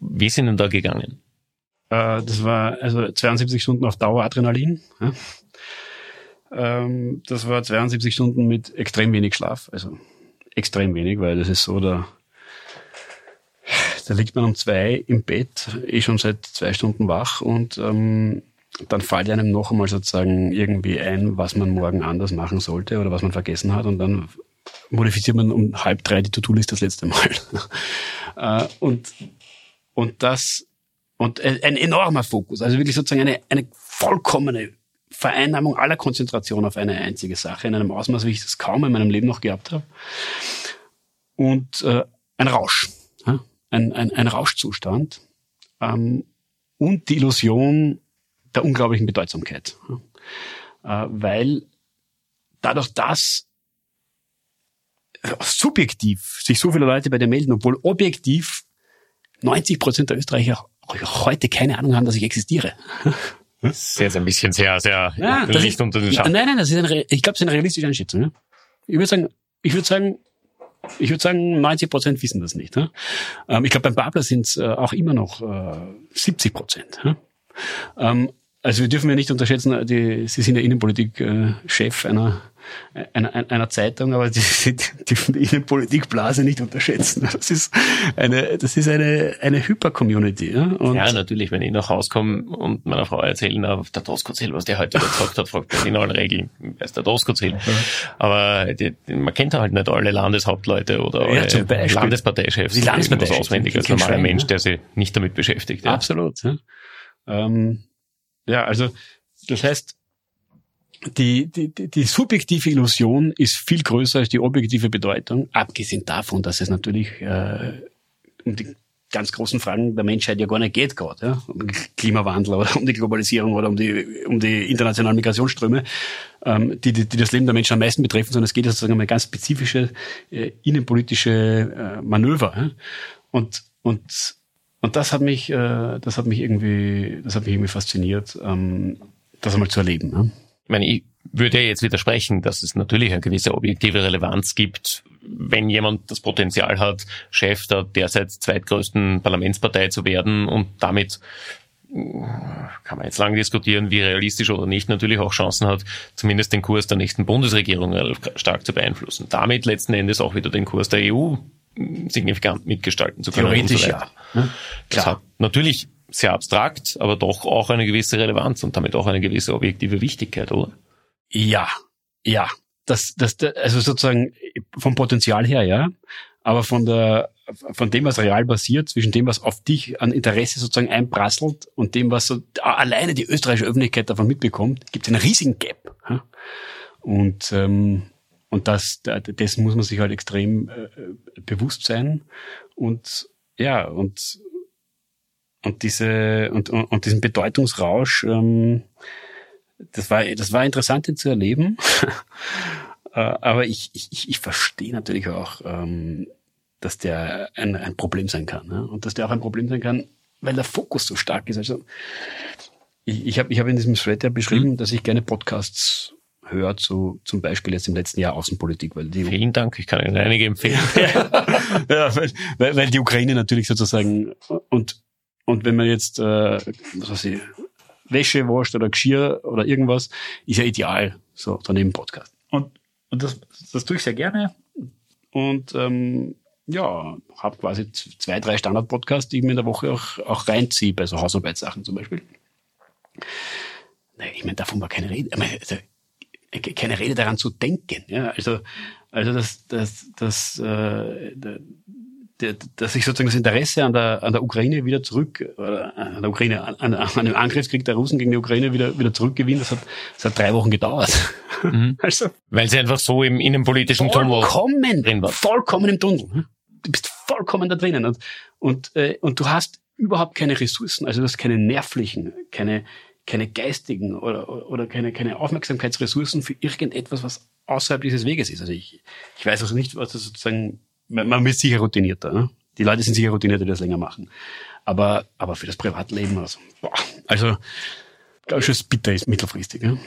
Wie sind denn da gegangen? Äh, das war also 72 Stunden auf Dauer Adrenalin. Ja. Ähm, das war 72 Stunden mit extrem wenig Schlaf, also extrem wenig, weil das ist so, da, da liegt man um zwei im Bett, eh schon seit zwei Stunden wach und ähm, dann fällt einem noch einmal sozusagen irgendwie ein, was man morgen anders machen sollte oder was man vergessen hat und dann modifiziert man um halb drei die To-Do-List das letzte Mal. äh, und, und das, und ein enormer Fokus, also wirklich sozusagen eine, eine vollkommene Vereinnahmung aller Konzentration auf eine einzige Sache in einem Ausmaß, wie ich das kaum in meinem Leben noch gehabt habe. Und äh, ein Rausch, ja? ein, ein, ein Rauschzustand ähm, und die Illusion der unglaublichen Bedeutsamkeit. Ja? Äh, weil dadurch, dass subjektiv sich so viele Leute bei dir melden, obwohl objektiv 90 Prozent der Österreicher heute keine Ahnung haben, dass ich existiere. Sehr, sehr ein bisschen sehr, sehr ja, Licht ist, unter den Schatten. Nein, nein, das ist eine, ich glaube, es ist eine realistische Einschätzung. Ja? Ich würde sagen, ich würde sagen, ich würde sagen, 90 Prozent wissen das nicht. Ja? Ähm, ich glaube, beim Babler sind es äh, auch immer noch äh, 70 Prozent. Ja? Ähm, also wir dürfen ja nicht unterschätzen, die, Sie sind ja Innenpolitik-Chef äh, einer einer, einer Zeitung, aber die, die dürfen die Innenpolitikblase nicht unterschätzen. Das ist eine, das ist eine, eine Hyper-Community. Ja? Und ja, natürlich, wenn ich nach Hause komme und meiner Frau erzählen, der Doskozil, was der heute gesagt hat, fragt mich in allen Regeln, wer ist der Doskozil? Aber die, man kennt halt nicht alle Landeshauptleute oder ja, alle Landesparteichefs. Die Landesparteichefs. auswendig als normaler Mensch, der sich nicht damit beschäftigt. Ja. Absolut. Ja. Ähm, ja, also das heißt, die, die, die subjektive Illusion ist viel größer als die objektive Bedeutung, abgesehen davon, dass es natürlich äh, um die ganz großen Fragen der Menschheit ja gar nicht geht gerade, ja? um Klimawandel oder um die Globalisierung oder um die, um die internationalen Migrationsströme, ähm, die, die, die das Leben der Menschen am meisten betreffen, sondern es geht sozusagen um eine ganz spezifische äh, innenpolitische äh, Manöver. Ja? Und, und, und das hat mich, äh, das hat mich irgendwie, das hat mich irgendwie fasziniert, ähm, das einmal zu erleben. Ja? Ich meine, ich würde ja jetzt widersprechen, dass es natürlich eine gewisse objektive Relevanz gibt, wenn jemand das Potenzial hat, Chef der derzeit zweitgrößten Parlamentspartei zu werden und damit kann man jetzt lang diskutieren, wie realistisch oder nicht, natürlich auch Chancen hat, zumindest den Kurs der nächsten Bundesregierung stark zu beeinflussen. Damit letzten Endes auch wieder den Kurs der EU signifikant mitgestalten zu können. Theoretisch so ja. Ne? Das hat natürlich sehr abstrakt, aber doch auch eine gewisse Relevanz und damit auch eine gewisse objektive Wichtigkeit, oder? Ja, ja. Das, das, also sozusagen vom Potenzial her, ja. Aber von der, von dem, was real passiert, zwischen dem, was auf dich an Interesse sozusagen einprasselt und dem, was so alleine die österreichische Öffentlichkeit davon mitbekommt, gibt es einen riesigen Gap. Und, ähm, und das, das muss man sich halt extrem äh, bewusst sein. Und ja, und und diese und, und, und diesen Bedeutungsrausch, ähm, das war das war interessant ihn zu erleben. äh, aber ich, ich, ich verstehe natürlich auch, ähm, dass der ein, ein Problem sein kann. Ne? Und dass der auch ein Problem sein kann, weil der Fokus so stark ist. Also ich, ich habe ich hab in diesem Thread ja beschrieben, mhm. dass ich gerne Podcasts höre zu zum Beispiel jetzt im letzten Jahr Außenpolitik, weil die Vielen Dank, ich kann Ihnen einige empfehlen. ja, weil, weil die Ukraine natürlich sozusagen und und wenn man jetzt, äh, was weiß ich, Wäsche wascht oder Geschirr oder irgendwas, ist ja ideal, so daneben Podcast. Und, und das, das tue ich sehr gerne. Und ähm, ja, habe quasi zwei, drei Standard-Podcasts, die ich mir in der Woche auch, auch reinziehe, bei so Hausarbeitssachen zum Beispiel. Naja, ich meine, davon war keine Rede. Ich meine, also, keine Rede daran zu denken. Ja, also, also das, das, das, äh, dass sich sozusagen das Interesse an der, an der Ukraine wieder zurück, oder an der Ukraine, an, an einem Angriffskrieg der Russen gegen die Ukraine wieder, wieder zurückgewinnt, das hat, das hat drei Wochen gedauert. Mhm. Also, Weil sie einfach so im innenpolitischen Tunnel drin war. Vollkommen im Tunnel. Du bist vollkommen da drinnen und, und, äh, und du hast überhaupt keine Ressourcen, also du hast keine nervlichen, keine, keine geistigen oder, oder keine, keine Aufmerksamkeitsressourcen für irgendetwas, was außerhalb dieses Weges ist. Also ich, ich weiß also nicht, was das sozusagen man wird sicher routinierter. Ne? Die Leute sind sicher routinierter, die das länger machen. Aber, aber für das Privatleben, also, boah, also ganz schön bitter ist mittelfristig. Ja?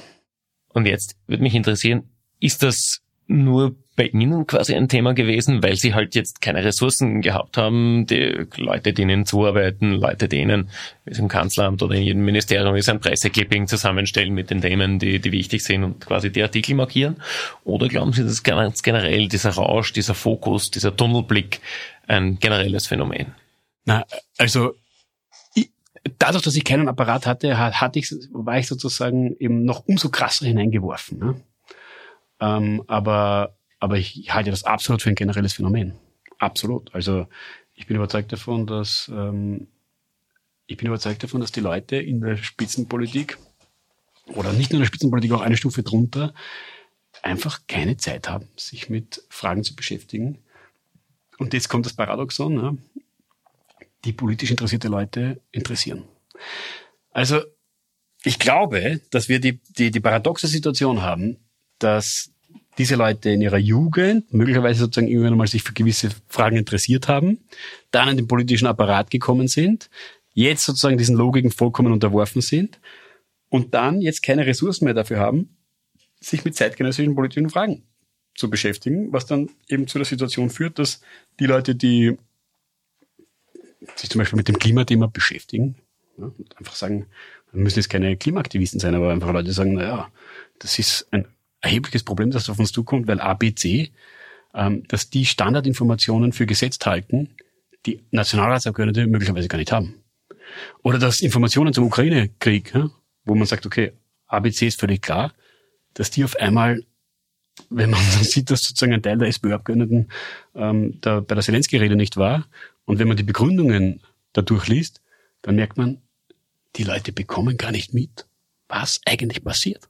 Und jetzt würde mich interessieren, ist das nur bei Ihnen quasi ein Thema gewesen, weil Sie halt jetzt keine Ressourcen gehabt haben, die Leute, die Ihnen zuarbeiten, Leute, die Ihnen, im Kanzleramt oder in jedem Ministerium ist, ein Presseclipping zusammenstellen mit den Themen, die, die wichtig sind und quasi die Artikel markieren? Oder glauben Sie, dass ganz generell dieser Rausch, dieser Fokus, dieser Tunnelblick ein generelles Phänomen? Na, also dadurch, dass ich keinen Apparat hatte, hatte ich, war ich sozusagen eben noch umso krasser hineingeworfen. Ne? Ähm, aber, aber ich halte das absolut für ein generelles Phänomen. Absolut. Also ich bin überzeugt davon, dass ähm, ich bin überzeugt davon, dass die Leute in der Spitzenpolitik oder nicht nur in der Spitzenpolitik, auch eine Stufe drunter, einfach keine Zeit haben, sich mit Fragen zu beschäftigen. Und jetzt kommt das Paradoxon, ne? die politisch interessierte Leute interessieren. Also ich glaube, dass wir die, die, die paradoxe Situation haben, dass diese Leute in ihrer Jugend möglicherweise sozusagen irgendwann mal sich für gewisse Fragen interessiert haben, dann in den politischen Apparat gekommen sind, jetzt sozusagen diesen Logiken vollkommen unterworfen sind und dann jetzt keine Ressourcen mehr dafür haben, sich mit zeitgenössischen politischen Fragen zu beschäftigen, was dann eben zu der Situation führt, dass die Leute, die sich zum Beispiel mit dem Klimathema beschäftigen, ja, einfach sagen, müssen jetzt keine Klimaaktivisten sein, aber einfach Leute sagen, naja, das ist ein erhebliches Problem, das auf uns zukommt, weil ABC, ähm, dass die Standardinformationen für gesetzt halten, die Nationalratsabgeordnete möglicherweise gar nicht haben. Oder dass Informationen zum Ukraine-Krieg, ja, wo man sagt, okay, ABC ist völlig klar, dass die auf einmal, wenn man sieht, dass sozusagen ein Teil der SPÖ-Abgeordneten ähm, da bei der Zelensky-Rede nicht war, und wenn man die Begründungen dadurch liest, dann merkt man, die Leute bekommen gar nicht mit, was eigentlich passiert.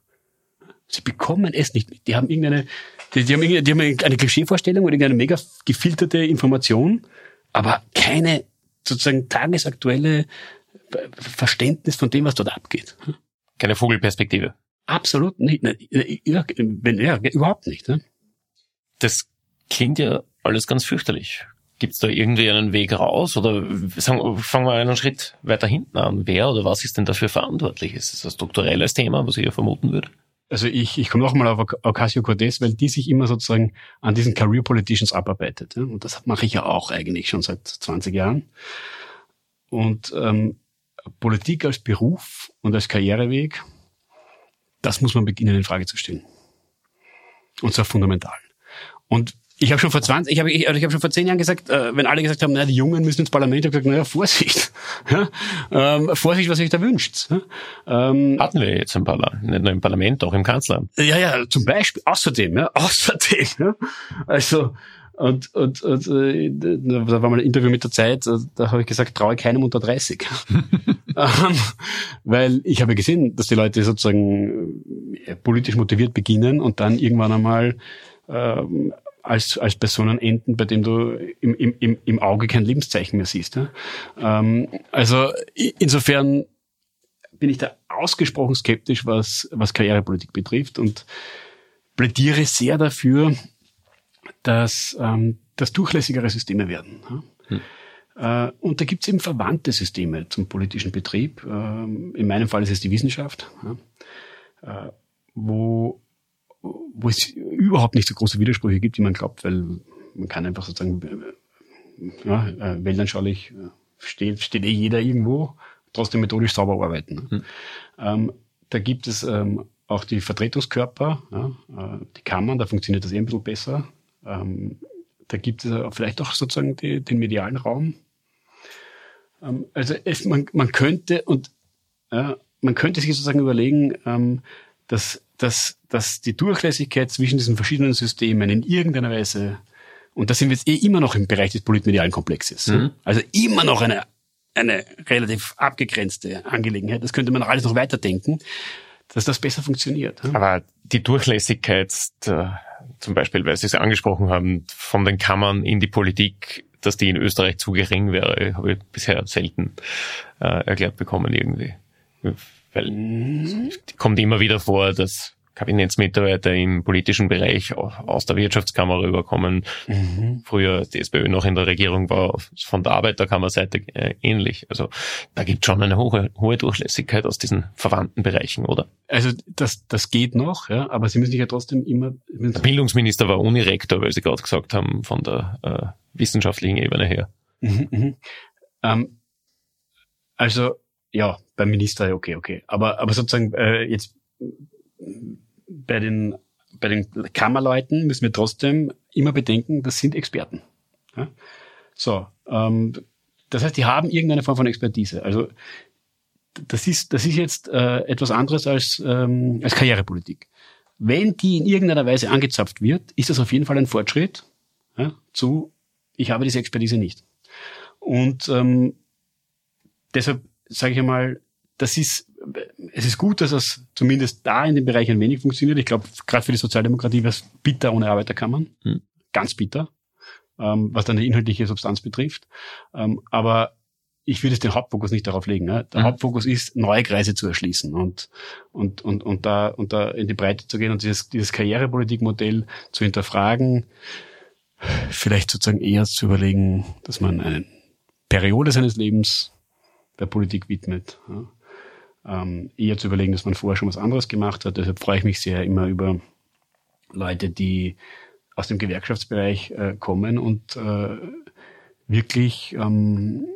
Sie bekommen es nicht mit. Die haben irgendeine, die, die, haben, die haben eine Klischeevorstellung oder irgendeine mega gefilterte Information, aber keine sozusagen tagesaktuelle Verständnis von dem, was dort abgeht. Keine Vogelperspektive. Absolut nicht. Ja, ja überhaupt nicht. Ne? Das klingt ja alles ganz fürchterlich. Gibt es da irgendwie einen Weg raus? Oder sagen, fangen wir einen Schritt weiter hinten an. Wer oder was ist denn dafür verantwortlich? Ist das ein strukturelles Thema, was ich ja vermuten würde? Also ich, ich komme nochmal auf Ocasio-Cortez, weil die sich immer sozusagen an diesen Career Politicians abarbeitet. Ja? Und das mache ich ja auch eigentlich schon seit 20 Jahren. Und ähm, Politik als Beruf und als Karriereweg, das muss man beginnen in Frage zu stellen. Und zwar fundamental. Und ich habe schon vor 20, ich habe ich, also ich hab schon vor zehn Jahren gesagt, äh, wenn alle gesagt haben, naja, die Jungen müssen ins Parlament, ich habe gesagt, naja, Vorsicht. Ja? Ähm, Vorsicht, was sich da wünscht. Ähm, Hatten wir jetzt ein paar, nicht nur im Parlament, auch im Kanzleramt. Ja, ja, zum Beispiel, außerdem, ja, außerdem. Ja? Also, und, und, und äh, da war mal ein Interview mit der Zeit, äh, da habe ich gesagt, traue keinem unter 30. Ähm, weil ich habe gesehen, dass die Leute sozusagen äh, politisch motiviert beginnen und dann irgendwann einmal ähm, als, als Personen enden, bei dem du im, im, im Auge kein Lebenszeichen mehr siehst. Ja? Ähm, also insofern bin ich da ausgesprochen skeptisch, was, was Karrierepolitik betrifft und plädiere sehr dafür, dass, ähm, dass durchlässigere Systeme werden. Ja? Hm. Äh, und da gibt es eben verwandte Systeme zum politischen Betrieb. Ähm, in meinem Fall ist es die Wissenschaft, ja? äh, wo wo es überhaupt nicht so große Widersprüche gibt, wie man glaubt, weil man kann einfach sozusagen äh, ja, äh, weltanschaulich äh, steht, steht eh jeder irgendwo, trotzdem methodisch sauber arbeiten. Mhm. Ähm, da gibt es ähm, auch die Vertretungskörper, ja, äh, die Kammern, da funktioniert das eh ein bisschen besser. Ähm, da gibt es vielleicht auch sozusagen die, den medialen Raum. Ähm, also es, man, man könnte und äh, man könnte sich sozusagen überlegen, ähm, dass dass, dass die Durchlässigkeit zwischen diesen verschiedenen Systemen in irgendeiner Weise, und da sind wir jetzt eh immer noch im Bereich des politmedialen Komplexes, mhm. also immer noch eine, eine relativ abgegrenzte Angelegenheit, das könnte man alles noch weiterdenken, dass das besser funktioniert. Aber die Durchlässigkeit, der, zum Beispiel, weil Sie es angesprochen haben, von den Kammern in die Politik, dass die in Österreich zu gering wäre, habe ich bisher selten äh, erklärt bekommen irgendwie. Weil mhm. es kommt immer wieder vor, dass Kabinettsmitarbeiter im politischen Bereich aus der Wirtschaftskammer rüberkommen. Mhm. Früher die SPÖ noch in der Regierung war von der Arbeiterkammerseite äh, ähnlich. Also da gibt schon eine hohe, hohe Durchlässigkeit aus diesen verwandten Bereichen, oder? Also das, das geht noch, ja, aber Sie müssen sich ja trotzdem immer... Der Bildungsminister war Unirektor, weil Sie gerade gesagt haben, von der äh, wissenschaftlichen Ebene her. Mhm, mhm. Ähm, also ja, beim Minister, okay, okay. Aber, aber sozusagen äh, jetzt bei den, bei den Kammerleuten müssen wir trotzdem immer bedenken, das sind Experten. Ja? So, ähm, das heißt, die haben irgendeine Form von Expertise. Also das ist, das ist jetzt äh, etwas anderes als, ähm, als Karrierepolitik. Wenn die in irgendeiner Weise angezapft wird, ist das auf jeden Fall ein Fortschritt ja, zu, ich habe diese Expertise nicht. Und ähm, deshalb sage ich einmal, das ist, es ist gut, dass es zumindest da in dem Bereich ein wenig funktioniert. Ich glaube, gerade für die Sozialdemokratie wäre es bitter ohne Arbeiterkammern. Hm. Ganz bitter, ähm, was dann die inhaltliche Substanz betrifft. Ähm, aber ich würde den Hauptfokus nicht darauf legen. Ne? Der mhm. Hauptfokus ist, neue Kreise zu erschließen und, und, und, und, da, und da in die Breite zu gehen und dieses, dieses Karrierepolitikmodell zu hinterfragen, vielleicht sozusagen eher zu überlegen, dass man eine Periode seines Lebens der Politik widmet. Ja. Ähm, eher zu überlegen, dass man vorher schon was anderes gemacht hat. Deshalb freue ich mich sehr immer über Leute, die aus dem Gewerkschaftsbereich äh, kommen und äh, wirklich ähm,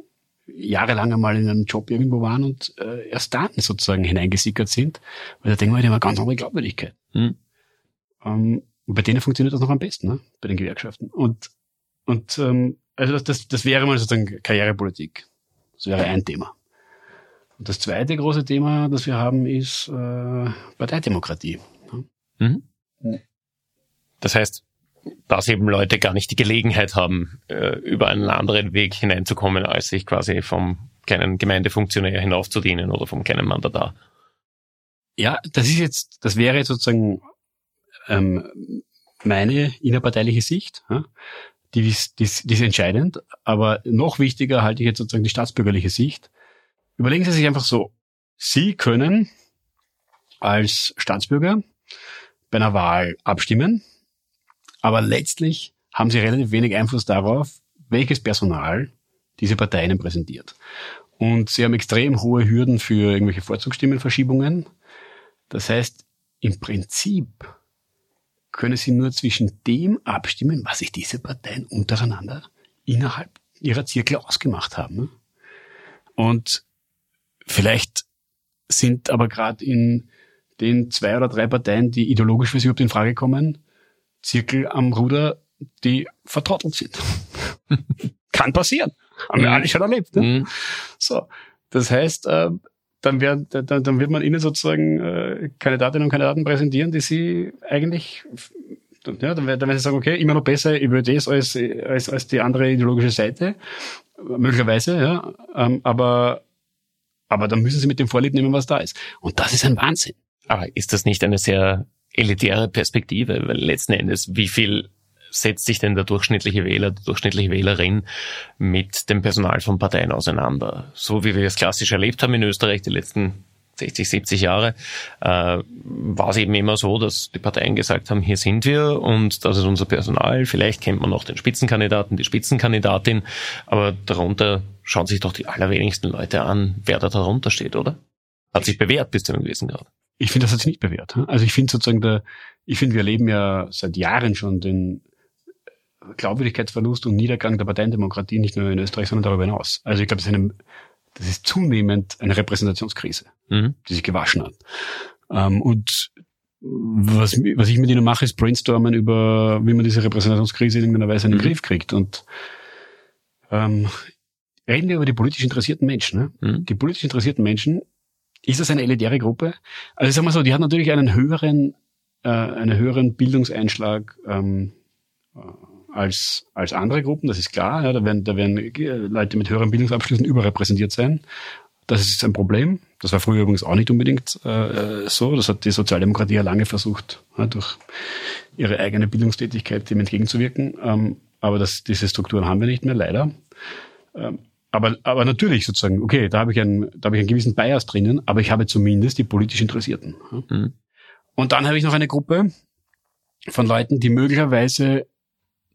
jahrelang einmal in einem Job irgendwo waren und äh, erst dann sozusagen hineingesickert sind, weil da denken wir, die haben eine ganz andere Glaubwürdigkeit. Mhm. Ähm, bei denen funktioniert das noch am besten, ne? bei den Gewerkschaften. Und, und ähm, also das, das, das wäre mal sozusagen Karrierepolitik. Das wäre ein Thema. Und das zweite große Thema, das wir haben, ist äh, Parteidemokratie. Mhm. Das heißt, dass eben Leute gar nicht die Gelegenheit haben, äh, über einen anderen Weg hineinzukommen, als sich quasi vom kleinen Gemeindefunktionär hinaufzudienen oder vom kleinen Mandatar. Ja, das ist jetzt, das wäre jetzt sozusagen ähm, meine innerparteiliche Sicht. Ja? die ist, die, ist, die ist entscheidend. Aber noch wichtiger halte ich jetzt sozusagen die staatsbürgerliche Sicht. Überlegen Sie sich einfach so, Sie können als Staatsbürger bei einer Wahl abstimmen, aber letztlich haben Sie relativ wenig Einfluss darauf, welches Personal diese Partei Ihnen präsentiert. Und Sie haben extrem hohe Hürden für irgendwelche Vorzugsstimmenverschiebungen. Das heißt, im Prinzip können sie nur zwischen dem abstimmen, was sich diese Parteien untereinander innerhalb ihrer Zirkel ausgemacht haben. Und Vielleicht sind aber gerade in den zwei oder drei Parteien, die ideologisch für sie überhaupt in Frage kommen, Zirkel am Ruder, die vertrottelt sind. Kann passieren. Haben wir mhm. alle schon erlebt. Ne? Mhm. So. Das heißt, äh, dann, wär, dann, dann wird man ihnen sozusagen äh, Kandidatinnen und Kandidaten präsentieren, die sie eigentlich ja, dann, werden sie sagen, okay, immer noch besser über das als, als, als die andere ideologische Seite, möglicherweise, ja, ähm, aber, aber dann müssen sie mit dem Vorlieb nehmen, was da ist. Und das ist ein Wahnsinn. Aber ist das nicht eine sehr elitäre Perspektive? Weil letzten Endes, wie viel setzt sich denn der durchschnittliche Wähler, die durchschnittliche Wählerin mit dem Personal von Parteien auseinander? So wie wir es klassisch erlebt haben in Österreich die letzten 60, 70 Jahre, äh, war es eben immer so, dass die Parteien gesagt haben, hier sind wir und das ist unser Personal. Vielleicht kennt man noch den Spitzenkandidaten, die Spitzenkandidatin, aber darunter schauen sich doch die allerwenigsten Leute an, wer da darunter steht, oder? Hat sich bewährt bis zu einem gewissen Grad. Ich finde, das hat sich nicht bewährt. Also ich finde sozusagen, der, ich finde, wir erleben ja seit Jahren schon den Glaubwürdigkeitsverlust und Niedergang der Parteiendemokratie nicht nur in Österreich, sondern darüber hinaus. Also ich glaube, eine, das ist zunehmend eine Repräsentationskrise, mhm. die sich gewaschen hat. Ähm, und was, was ich mit ihnen mache, ist brainstormen über, wie man diese Repräsentationskrise in irgendeiner Weise in den mhm. Griff kriegt. Und ähm, reden wir über die politisch interessierten Menschen. Ne? Mhm. Die politisch interessierten Menschen, ist das eine elitäre Gruppe? Also sagen wir so, die hat natürlich einen höheren, äh, einen höheren Bildungseinschlag ähm, äh, als, als andere Gruppen, das ist klar. Ja, da, werden, da werden Leute mit höheren Bildungsabschlüssen überrepräsentiert sein. Das ist ein Problem. Das war früher übrigens auch nicht unbedingt äh, so. Das hat die Sozialdemokratie ja lange versucht, ja, durch ihre eigene Bildungstätigkeit dem entgegenzuwirken. Ähm, aber das, diese Strukturen haben wir nicht mehr, leider. Ähm, aber, aber natürlich sozusagen, okay, da habe ich einen, da habe ich einen gewissen Bias drinnen, aber ich habe zumindest die politisch Interessierten. Mhm. Und dann habe ich noch eine Gruppe von Leuten, die möglicherweise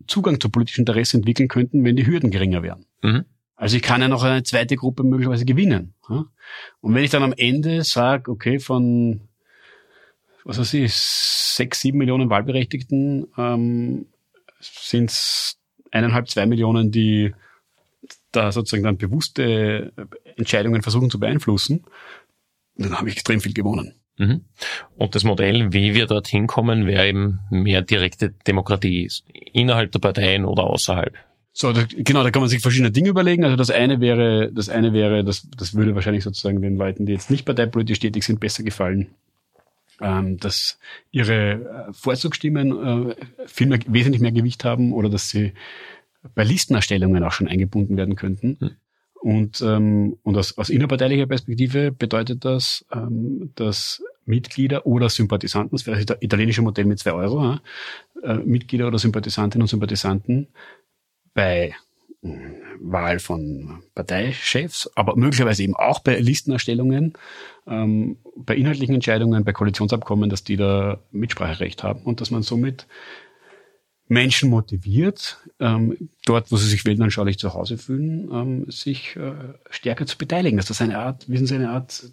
Zugang zu politischem Interesse entwickeln könnten, wenn die Hürden geringer wären. Mhm. Also ich kann ja noch eine zweite Gruppe möglicherweise gewinnen. Und wenn ich dann am Ende sage, okay, von was weiß ich, sechs, sieben Millionen Wahlberechtigten ähm, sind es eineinhalb, zwei Millionen, die da sozusagen dann bewusste Entscheidungen versuchen zu beeinflussen, dann habe ich extrem viel gewonnen. Mhm. Und das Modell, wie wir dorthin kommen, wäre eben mehr direkte Demokratie innerhalb der Parteien oder außerhalb. So, da, genau, da kann man sich verschiedene Dinge überlegen. Also das eine wäre, das eine wäre, das, das würde wahrscheinlich sozusagen den Leuten, die jetzt nicht parteipolitisch tätig sind, besser gefallen, ähm, dass ihre äh, Vorzugsstimmen äh, viel mehr, wesentlich mehr Gewicht haben oder dass sie bei Listenerstellungen auch schon eingebunden werden könnten. Mhm. Und, ähm, und aus, aus innerparteilicher Perspektive bedeutet das, ähm, dass Mitglieder oder Sympathisanten, das wäre das italienische Modell mit zwei Euro, äh, Mitglieder oder Sympathisantinnen und Sympathisanten bei äh, Wahl von Parteichefs, aber möglicherweise eben auch bei Listenerstellungen, ähm, bei inhaltlichen Entscheidungen, bei Koalitionsabkommen, dass die da Mitspracherecht haben und dass man somit Menschen motiviert, ähm, dort, wo sie sich weltanschaulich zu Hause fühlen, ähm, sich äh, stärker zu beteiligen. Das ist eine Art, wissen Sie, eine Art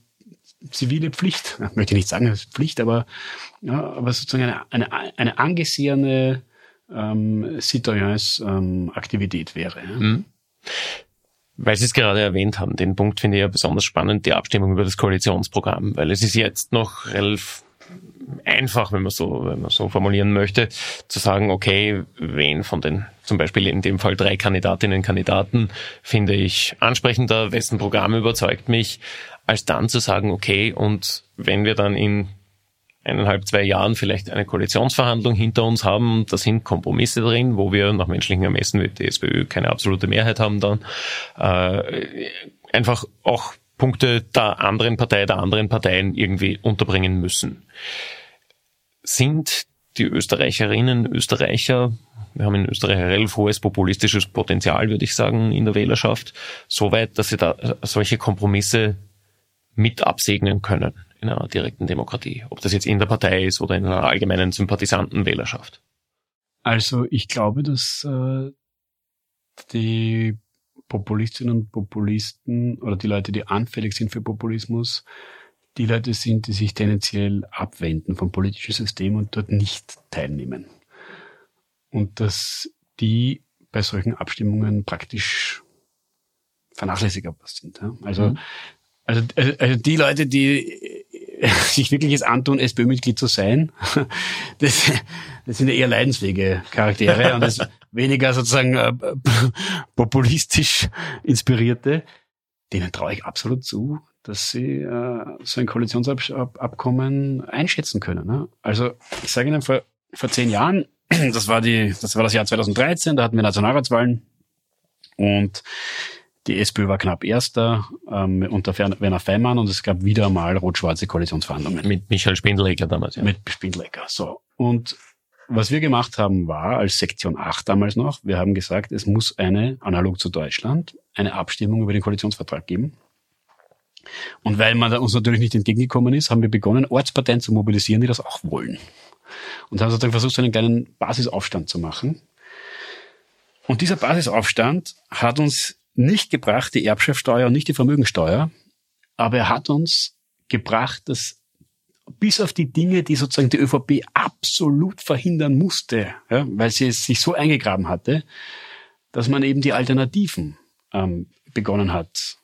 zivile Pflicht. Ich möchte nicht sagen, Pflicht, aber, ja, aber sozusagen eine, eine, eine angesehene ähm, Citoyens-Aktivität ähm, wäre. Ja. Mhm. Weil Sie es gerade erwähnt haben, den Punkt finde ich ja besonders spannend, die Abstimmung über das Koalitionsprogramm, weil es ist jetzt noch relativ einfach, wenn man so, wenn man so formulieren möchte, zu sagen, okay, wen von den, zum Beispiel in dem Fall drei Kandidatinnen Kandidaten finde ich ansprechender, wessen Programm überzeugt mich, als dann zu sagen, okay, und wenn wir dann in eineinhalb, zwei Jahren vielleicht eine Koalitionsverhandlung hinter uns haben, da sind Kompromisse drin, wo wir nach menschlichen Ermessen mit der SPÖ keine absolute Mehrheit haben dann, äh, einfach auch Punkte der anderen Partei, der anderen Parteien irgendwie unterbringen müssen. Sind die Österreicherinnen, Österreicher, wir haben in Österreich ein relativ hohes populistisches Potenzial, würde ich sagen, in der Wählerschaft, so weit, dass sie da solche Kompromisse mit absegnen können in einer direkten Demokratie, ob das jetzt in der Partei ist oder in einer allgemeinen Sympathisantenwählerschaft. Also ich glaube, dass äh, die Populistinnen und Populisten oder die Leute, die anfällig sind für Populismus, die Leute sind, die sich tendenziell abwenden vom politischen System und dort nicht teilnehmen. Und dass die bei solchen Abstimmungen praktisch vernachlässigbar sind. Also, mhm. Also, also, also die Leute, die sich wirklich es antun, SPÖ-Mitglied zu sein, das, das sind ja eher leidensfähige Charaktere und das weniger sozusagen äh, populistisch inspirierte. Denen traue ich absolut zu, dass sie äh, so ein Koalitionsabkommen einschätzen können. Ne? Also ich sage Ihnen, vor, vor zehn Jahren, das war, die, das war das Jahr 2013, da hatten wir Nationalratswahlen und die SPÖ war knapp Erster ähm, unter Werner Feimann und es gab wieder mal rot-schwarze Koalitionsverhandlungen. Mit Michael Spindlecker damals, ja. Mit Spindlecker, so. Und was wir gemacht haben, war als Sektion 8 damals noch, wir haben gesagt, es muss eine, analog zu Deutschland, eine Abstimmung über den Koalitionsvertrag geben. Und weil man uns natürlich nicht entgegengekommen ist, haben wir begonnen, Ortsparteien zu mobilisieren, die das auch wollen. Und haben sozusagen versucht, so einen kleinen Basisaufstand zu machen. Und dieser Basisaufstand hat uns nicht gebracht, die Erbschaftssteuer und nicht die Vermögensteuer, aber er hat uns gebracht, dass bis auf die Dinge, die sozusagen die ÖVP absolut verhindern musste, ja, weil sie es sich so eingegraben hatte, dass man eben die Alternativen ähm, begonnen hat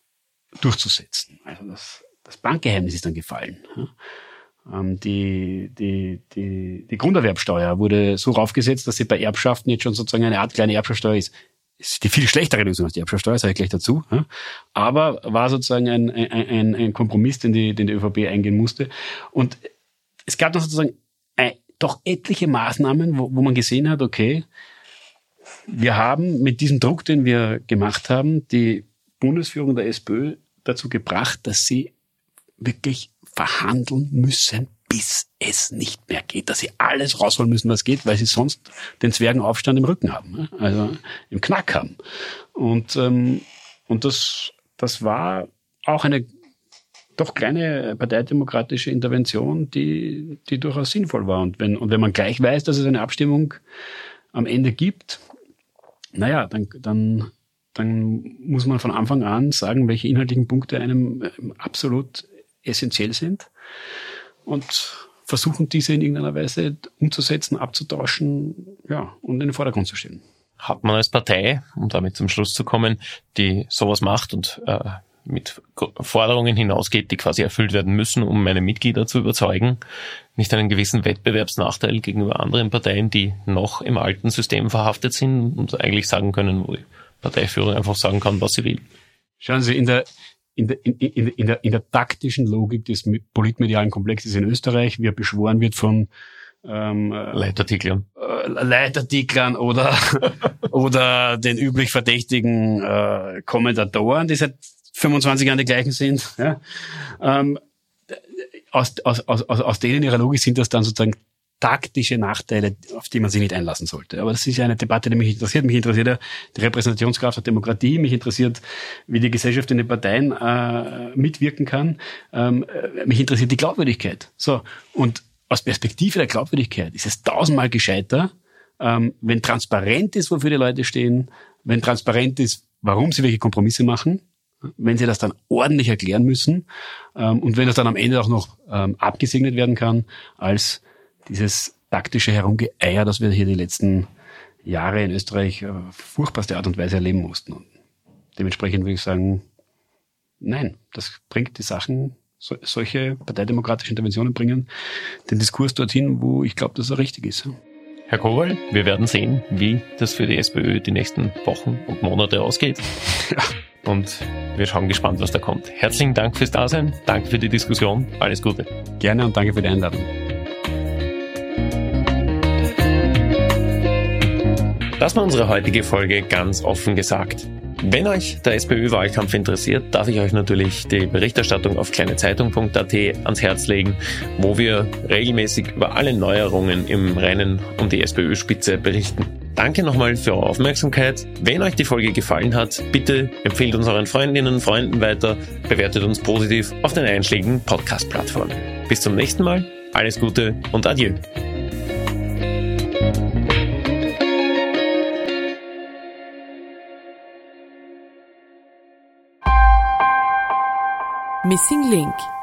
durchzusetzen. Also das, das Bankgeheimnis ist dann gefallen. Ja. Ähm, die, die, die, die Grunderwerbsteuer wurde so raufgesetzt, dass sie bei Erbschaften jetzt schon sozusagen eine Art kleine Erbschaftssteuer ist ist die viel schlechtere Lösung als die Erbschaftssteuer, sage ich gleich dazu. Aber war sozusagen ein, ein, ein Kompromiss, den die, den die ÖVP eingehen musste. Und es gab dann sozusagen ein, doch etliche Maßnahmen, wo, wo man gesehen hat, okay, wir haben mit diesem Druck, den wir gemacht haben, die Bundesführung der SPÖ dazu gebracht, dass sie wirklich verhandeln müssen, bis es nicht mehr geht, dass sie alles rausholen müssen, was geht, weil sie sonst den Zwergenaufstand im Rücken haben, ne? also im Knack haben. Und, ähm, und das, das war auch eine doch kleine parteidemokratische Intervention, die, die durchaus sinnvoll war. Und wenn, und wenn man gleich weiß, dass es eine Abstimmung am Ende gibt, naja, dann, dann, dann muss man von Anfang an sagen, welche inhaltlichen Punkte einem ähm, absolut essentiell sind und versuchen, diese in irgendeiner Weise umzusetzen, abzutauschen, ja, und in den Vordergrund zu stellen. Hat man als Partei, um damit zum Schluss zu kommen, die sowas macht und äh, mit Forderungen hinausgeht, die quasi erfüllt werden müssen, um meine Mitglieder zu überzeugen, nicht einen gewissen Wettbewerbsnachteil gegenüber anderen Parteien, die noch im alten System verhaftet sind und eigentlich sagen können, wo die Parteiführung einfach sagen kann, was sie will. Schauen Sie, in der, in der, in, in, in, der, in der taktischen Logik des politmedialen Komplexes in Österreich, wie er beschworen wird von ähm, Leitartiklern. Äh, Leitartiklern oder, oder den üblich verdächtigen äh, Kommentatoren, die seit 25 Jahren die gleichen sind. Ja? Ähm, aus, aus, aus, aus denen ihrer Logik sind das dann sozusagen taktische Nachteile, auf die man sich nicht einlassen sollte. Aber das ist ja eine Debatte, die mich interessiert. Mich interessiert ja die Repräsentationskraft der Demokratie. Mich interessiert, wie die Gesellschaft in den Parteien äh, mitwirken kann. Ähm, äh, mich interessiert die Glaubwürdigkeit. So und aus Perspektive der Glaubwürdigkeit ist es tausendmal gescheiter, ähm, wenn transparent ist, wofür die Leute stehen, wenn transparent ist, warum sie welche Kompromisse machen, wenn sie das dann ordentlich erklären müssen ähm, und wenn das dann am Ende auch noch ähm, abgesegnet werden kann als dieses taktische Herumgeeier, das wir hier die letzten Jahre in Österreich auf äh, furchtbarste Art und Weise erleben mussten. Und dementsprechend würde ich sagen, nein, das bringt die Sachen, so, solche parteidemokratische Interventionen bringen den Diskurs dorthin, wo ich glaube, dass er richtig ist. Herr Kowal, wir werden sehen, wie das für die SPÖ die nächsten Wochen und Monate ausgeht. Ja. Und wir schauen gespannt, was da kommt. Herzlichen Dank fürs Dasein, danke für die Diskussion, alles Gute. Gerne und danke für die Einladung. Das war unsere heutige Folge ganz offen gesagt. Wenn euch der SPÖ-Wahlkampf interessiert, darf ich euch natürlich die Berichterstattung auf kleinezeitung.at ans Herz legen, wo wir regelmäßig über alle Neuerungen im Rennen um die SPÖ-Spitze berichten. Danke nochmal für eure Aufmerksamkeit. Wenn euch die Folge gefallen hat, bitte empfehlt uns euren Freundinnen und Freunden weiter, bewertet uns positiv auf den einschlägigen Podcast-Plattformen. Bis zum nächsten Mal, alles Gute und Adieu. Missing Link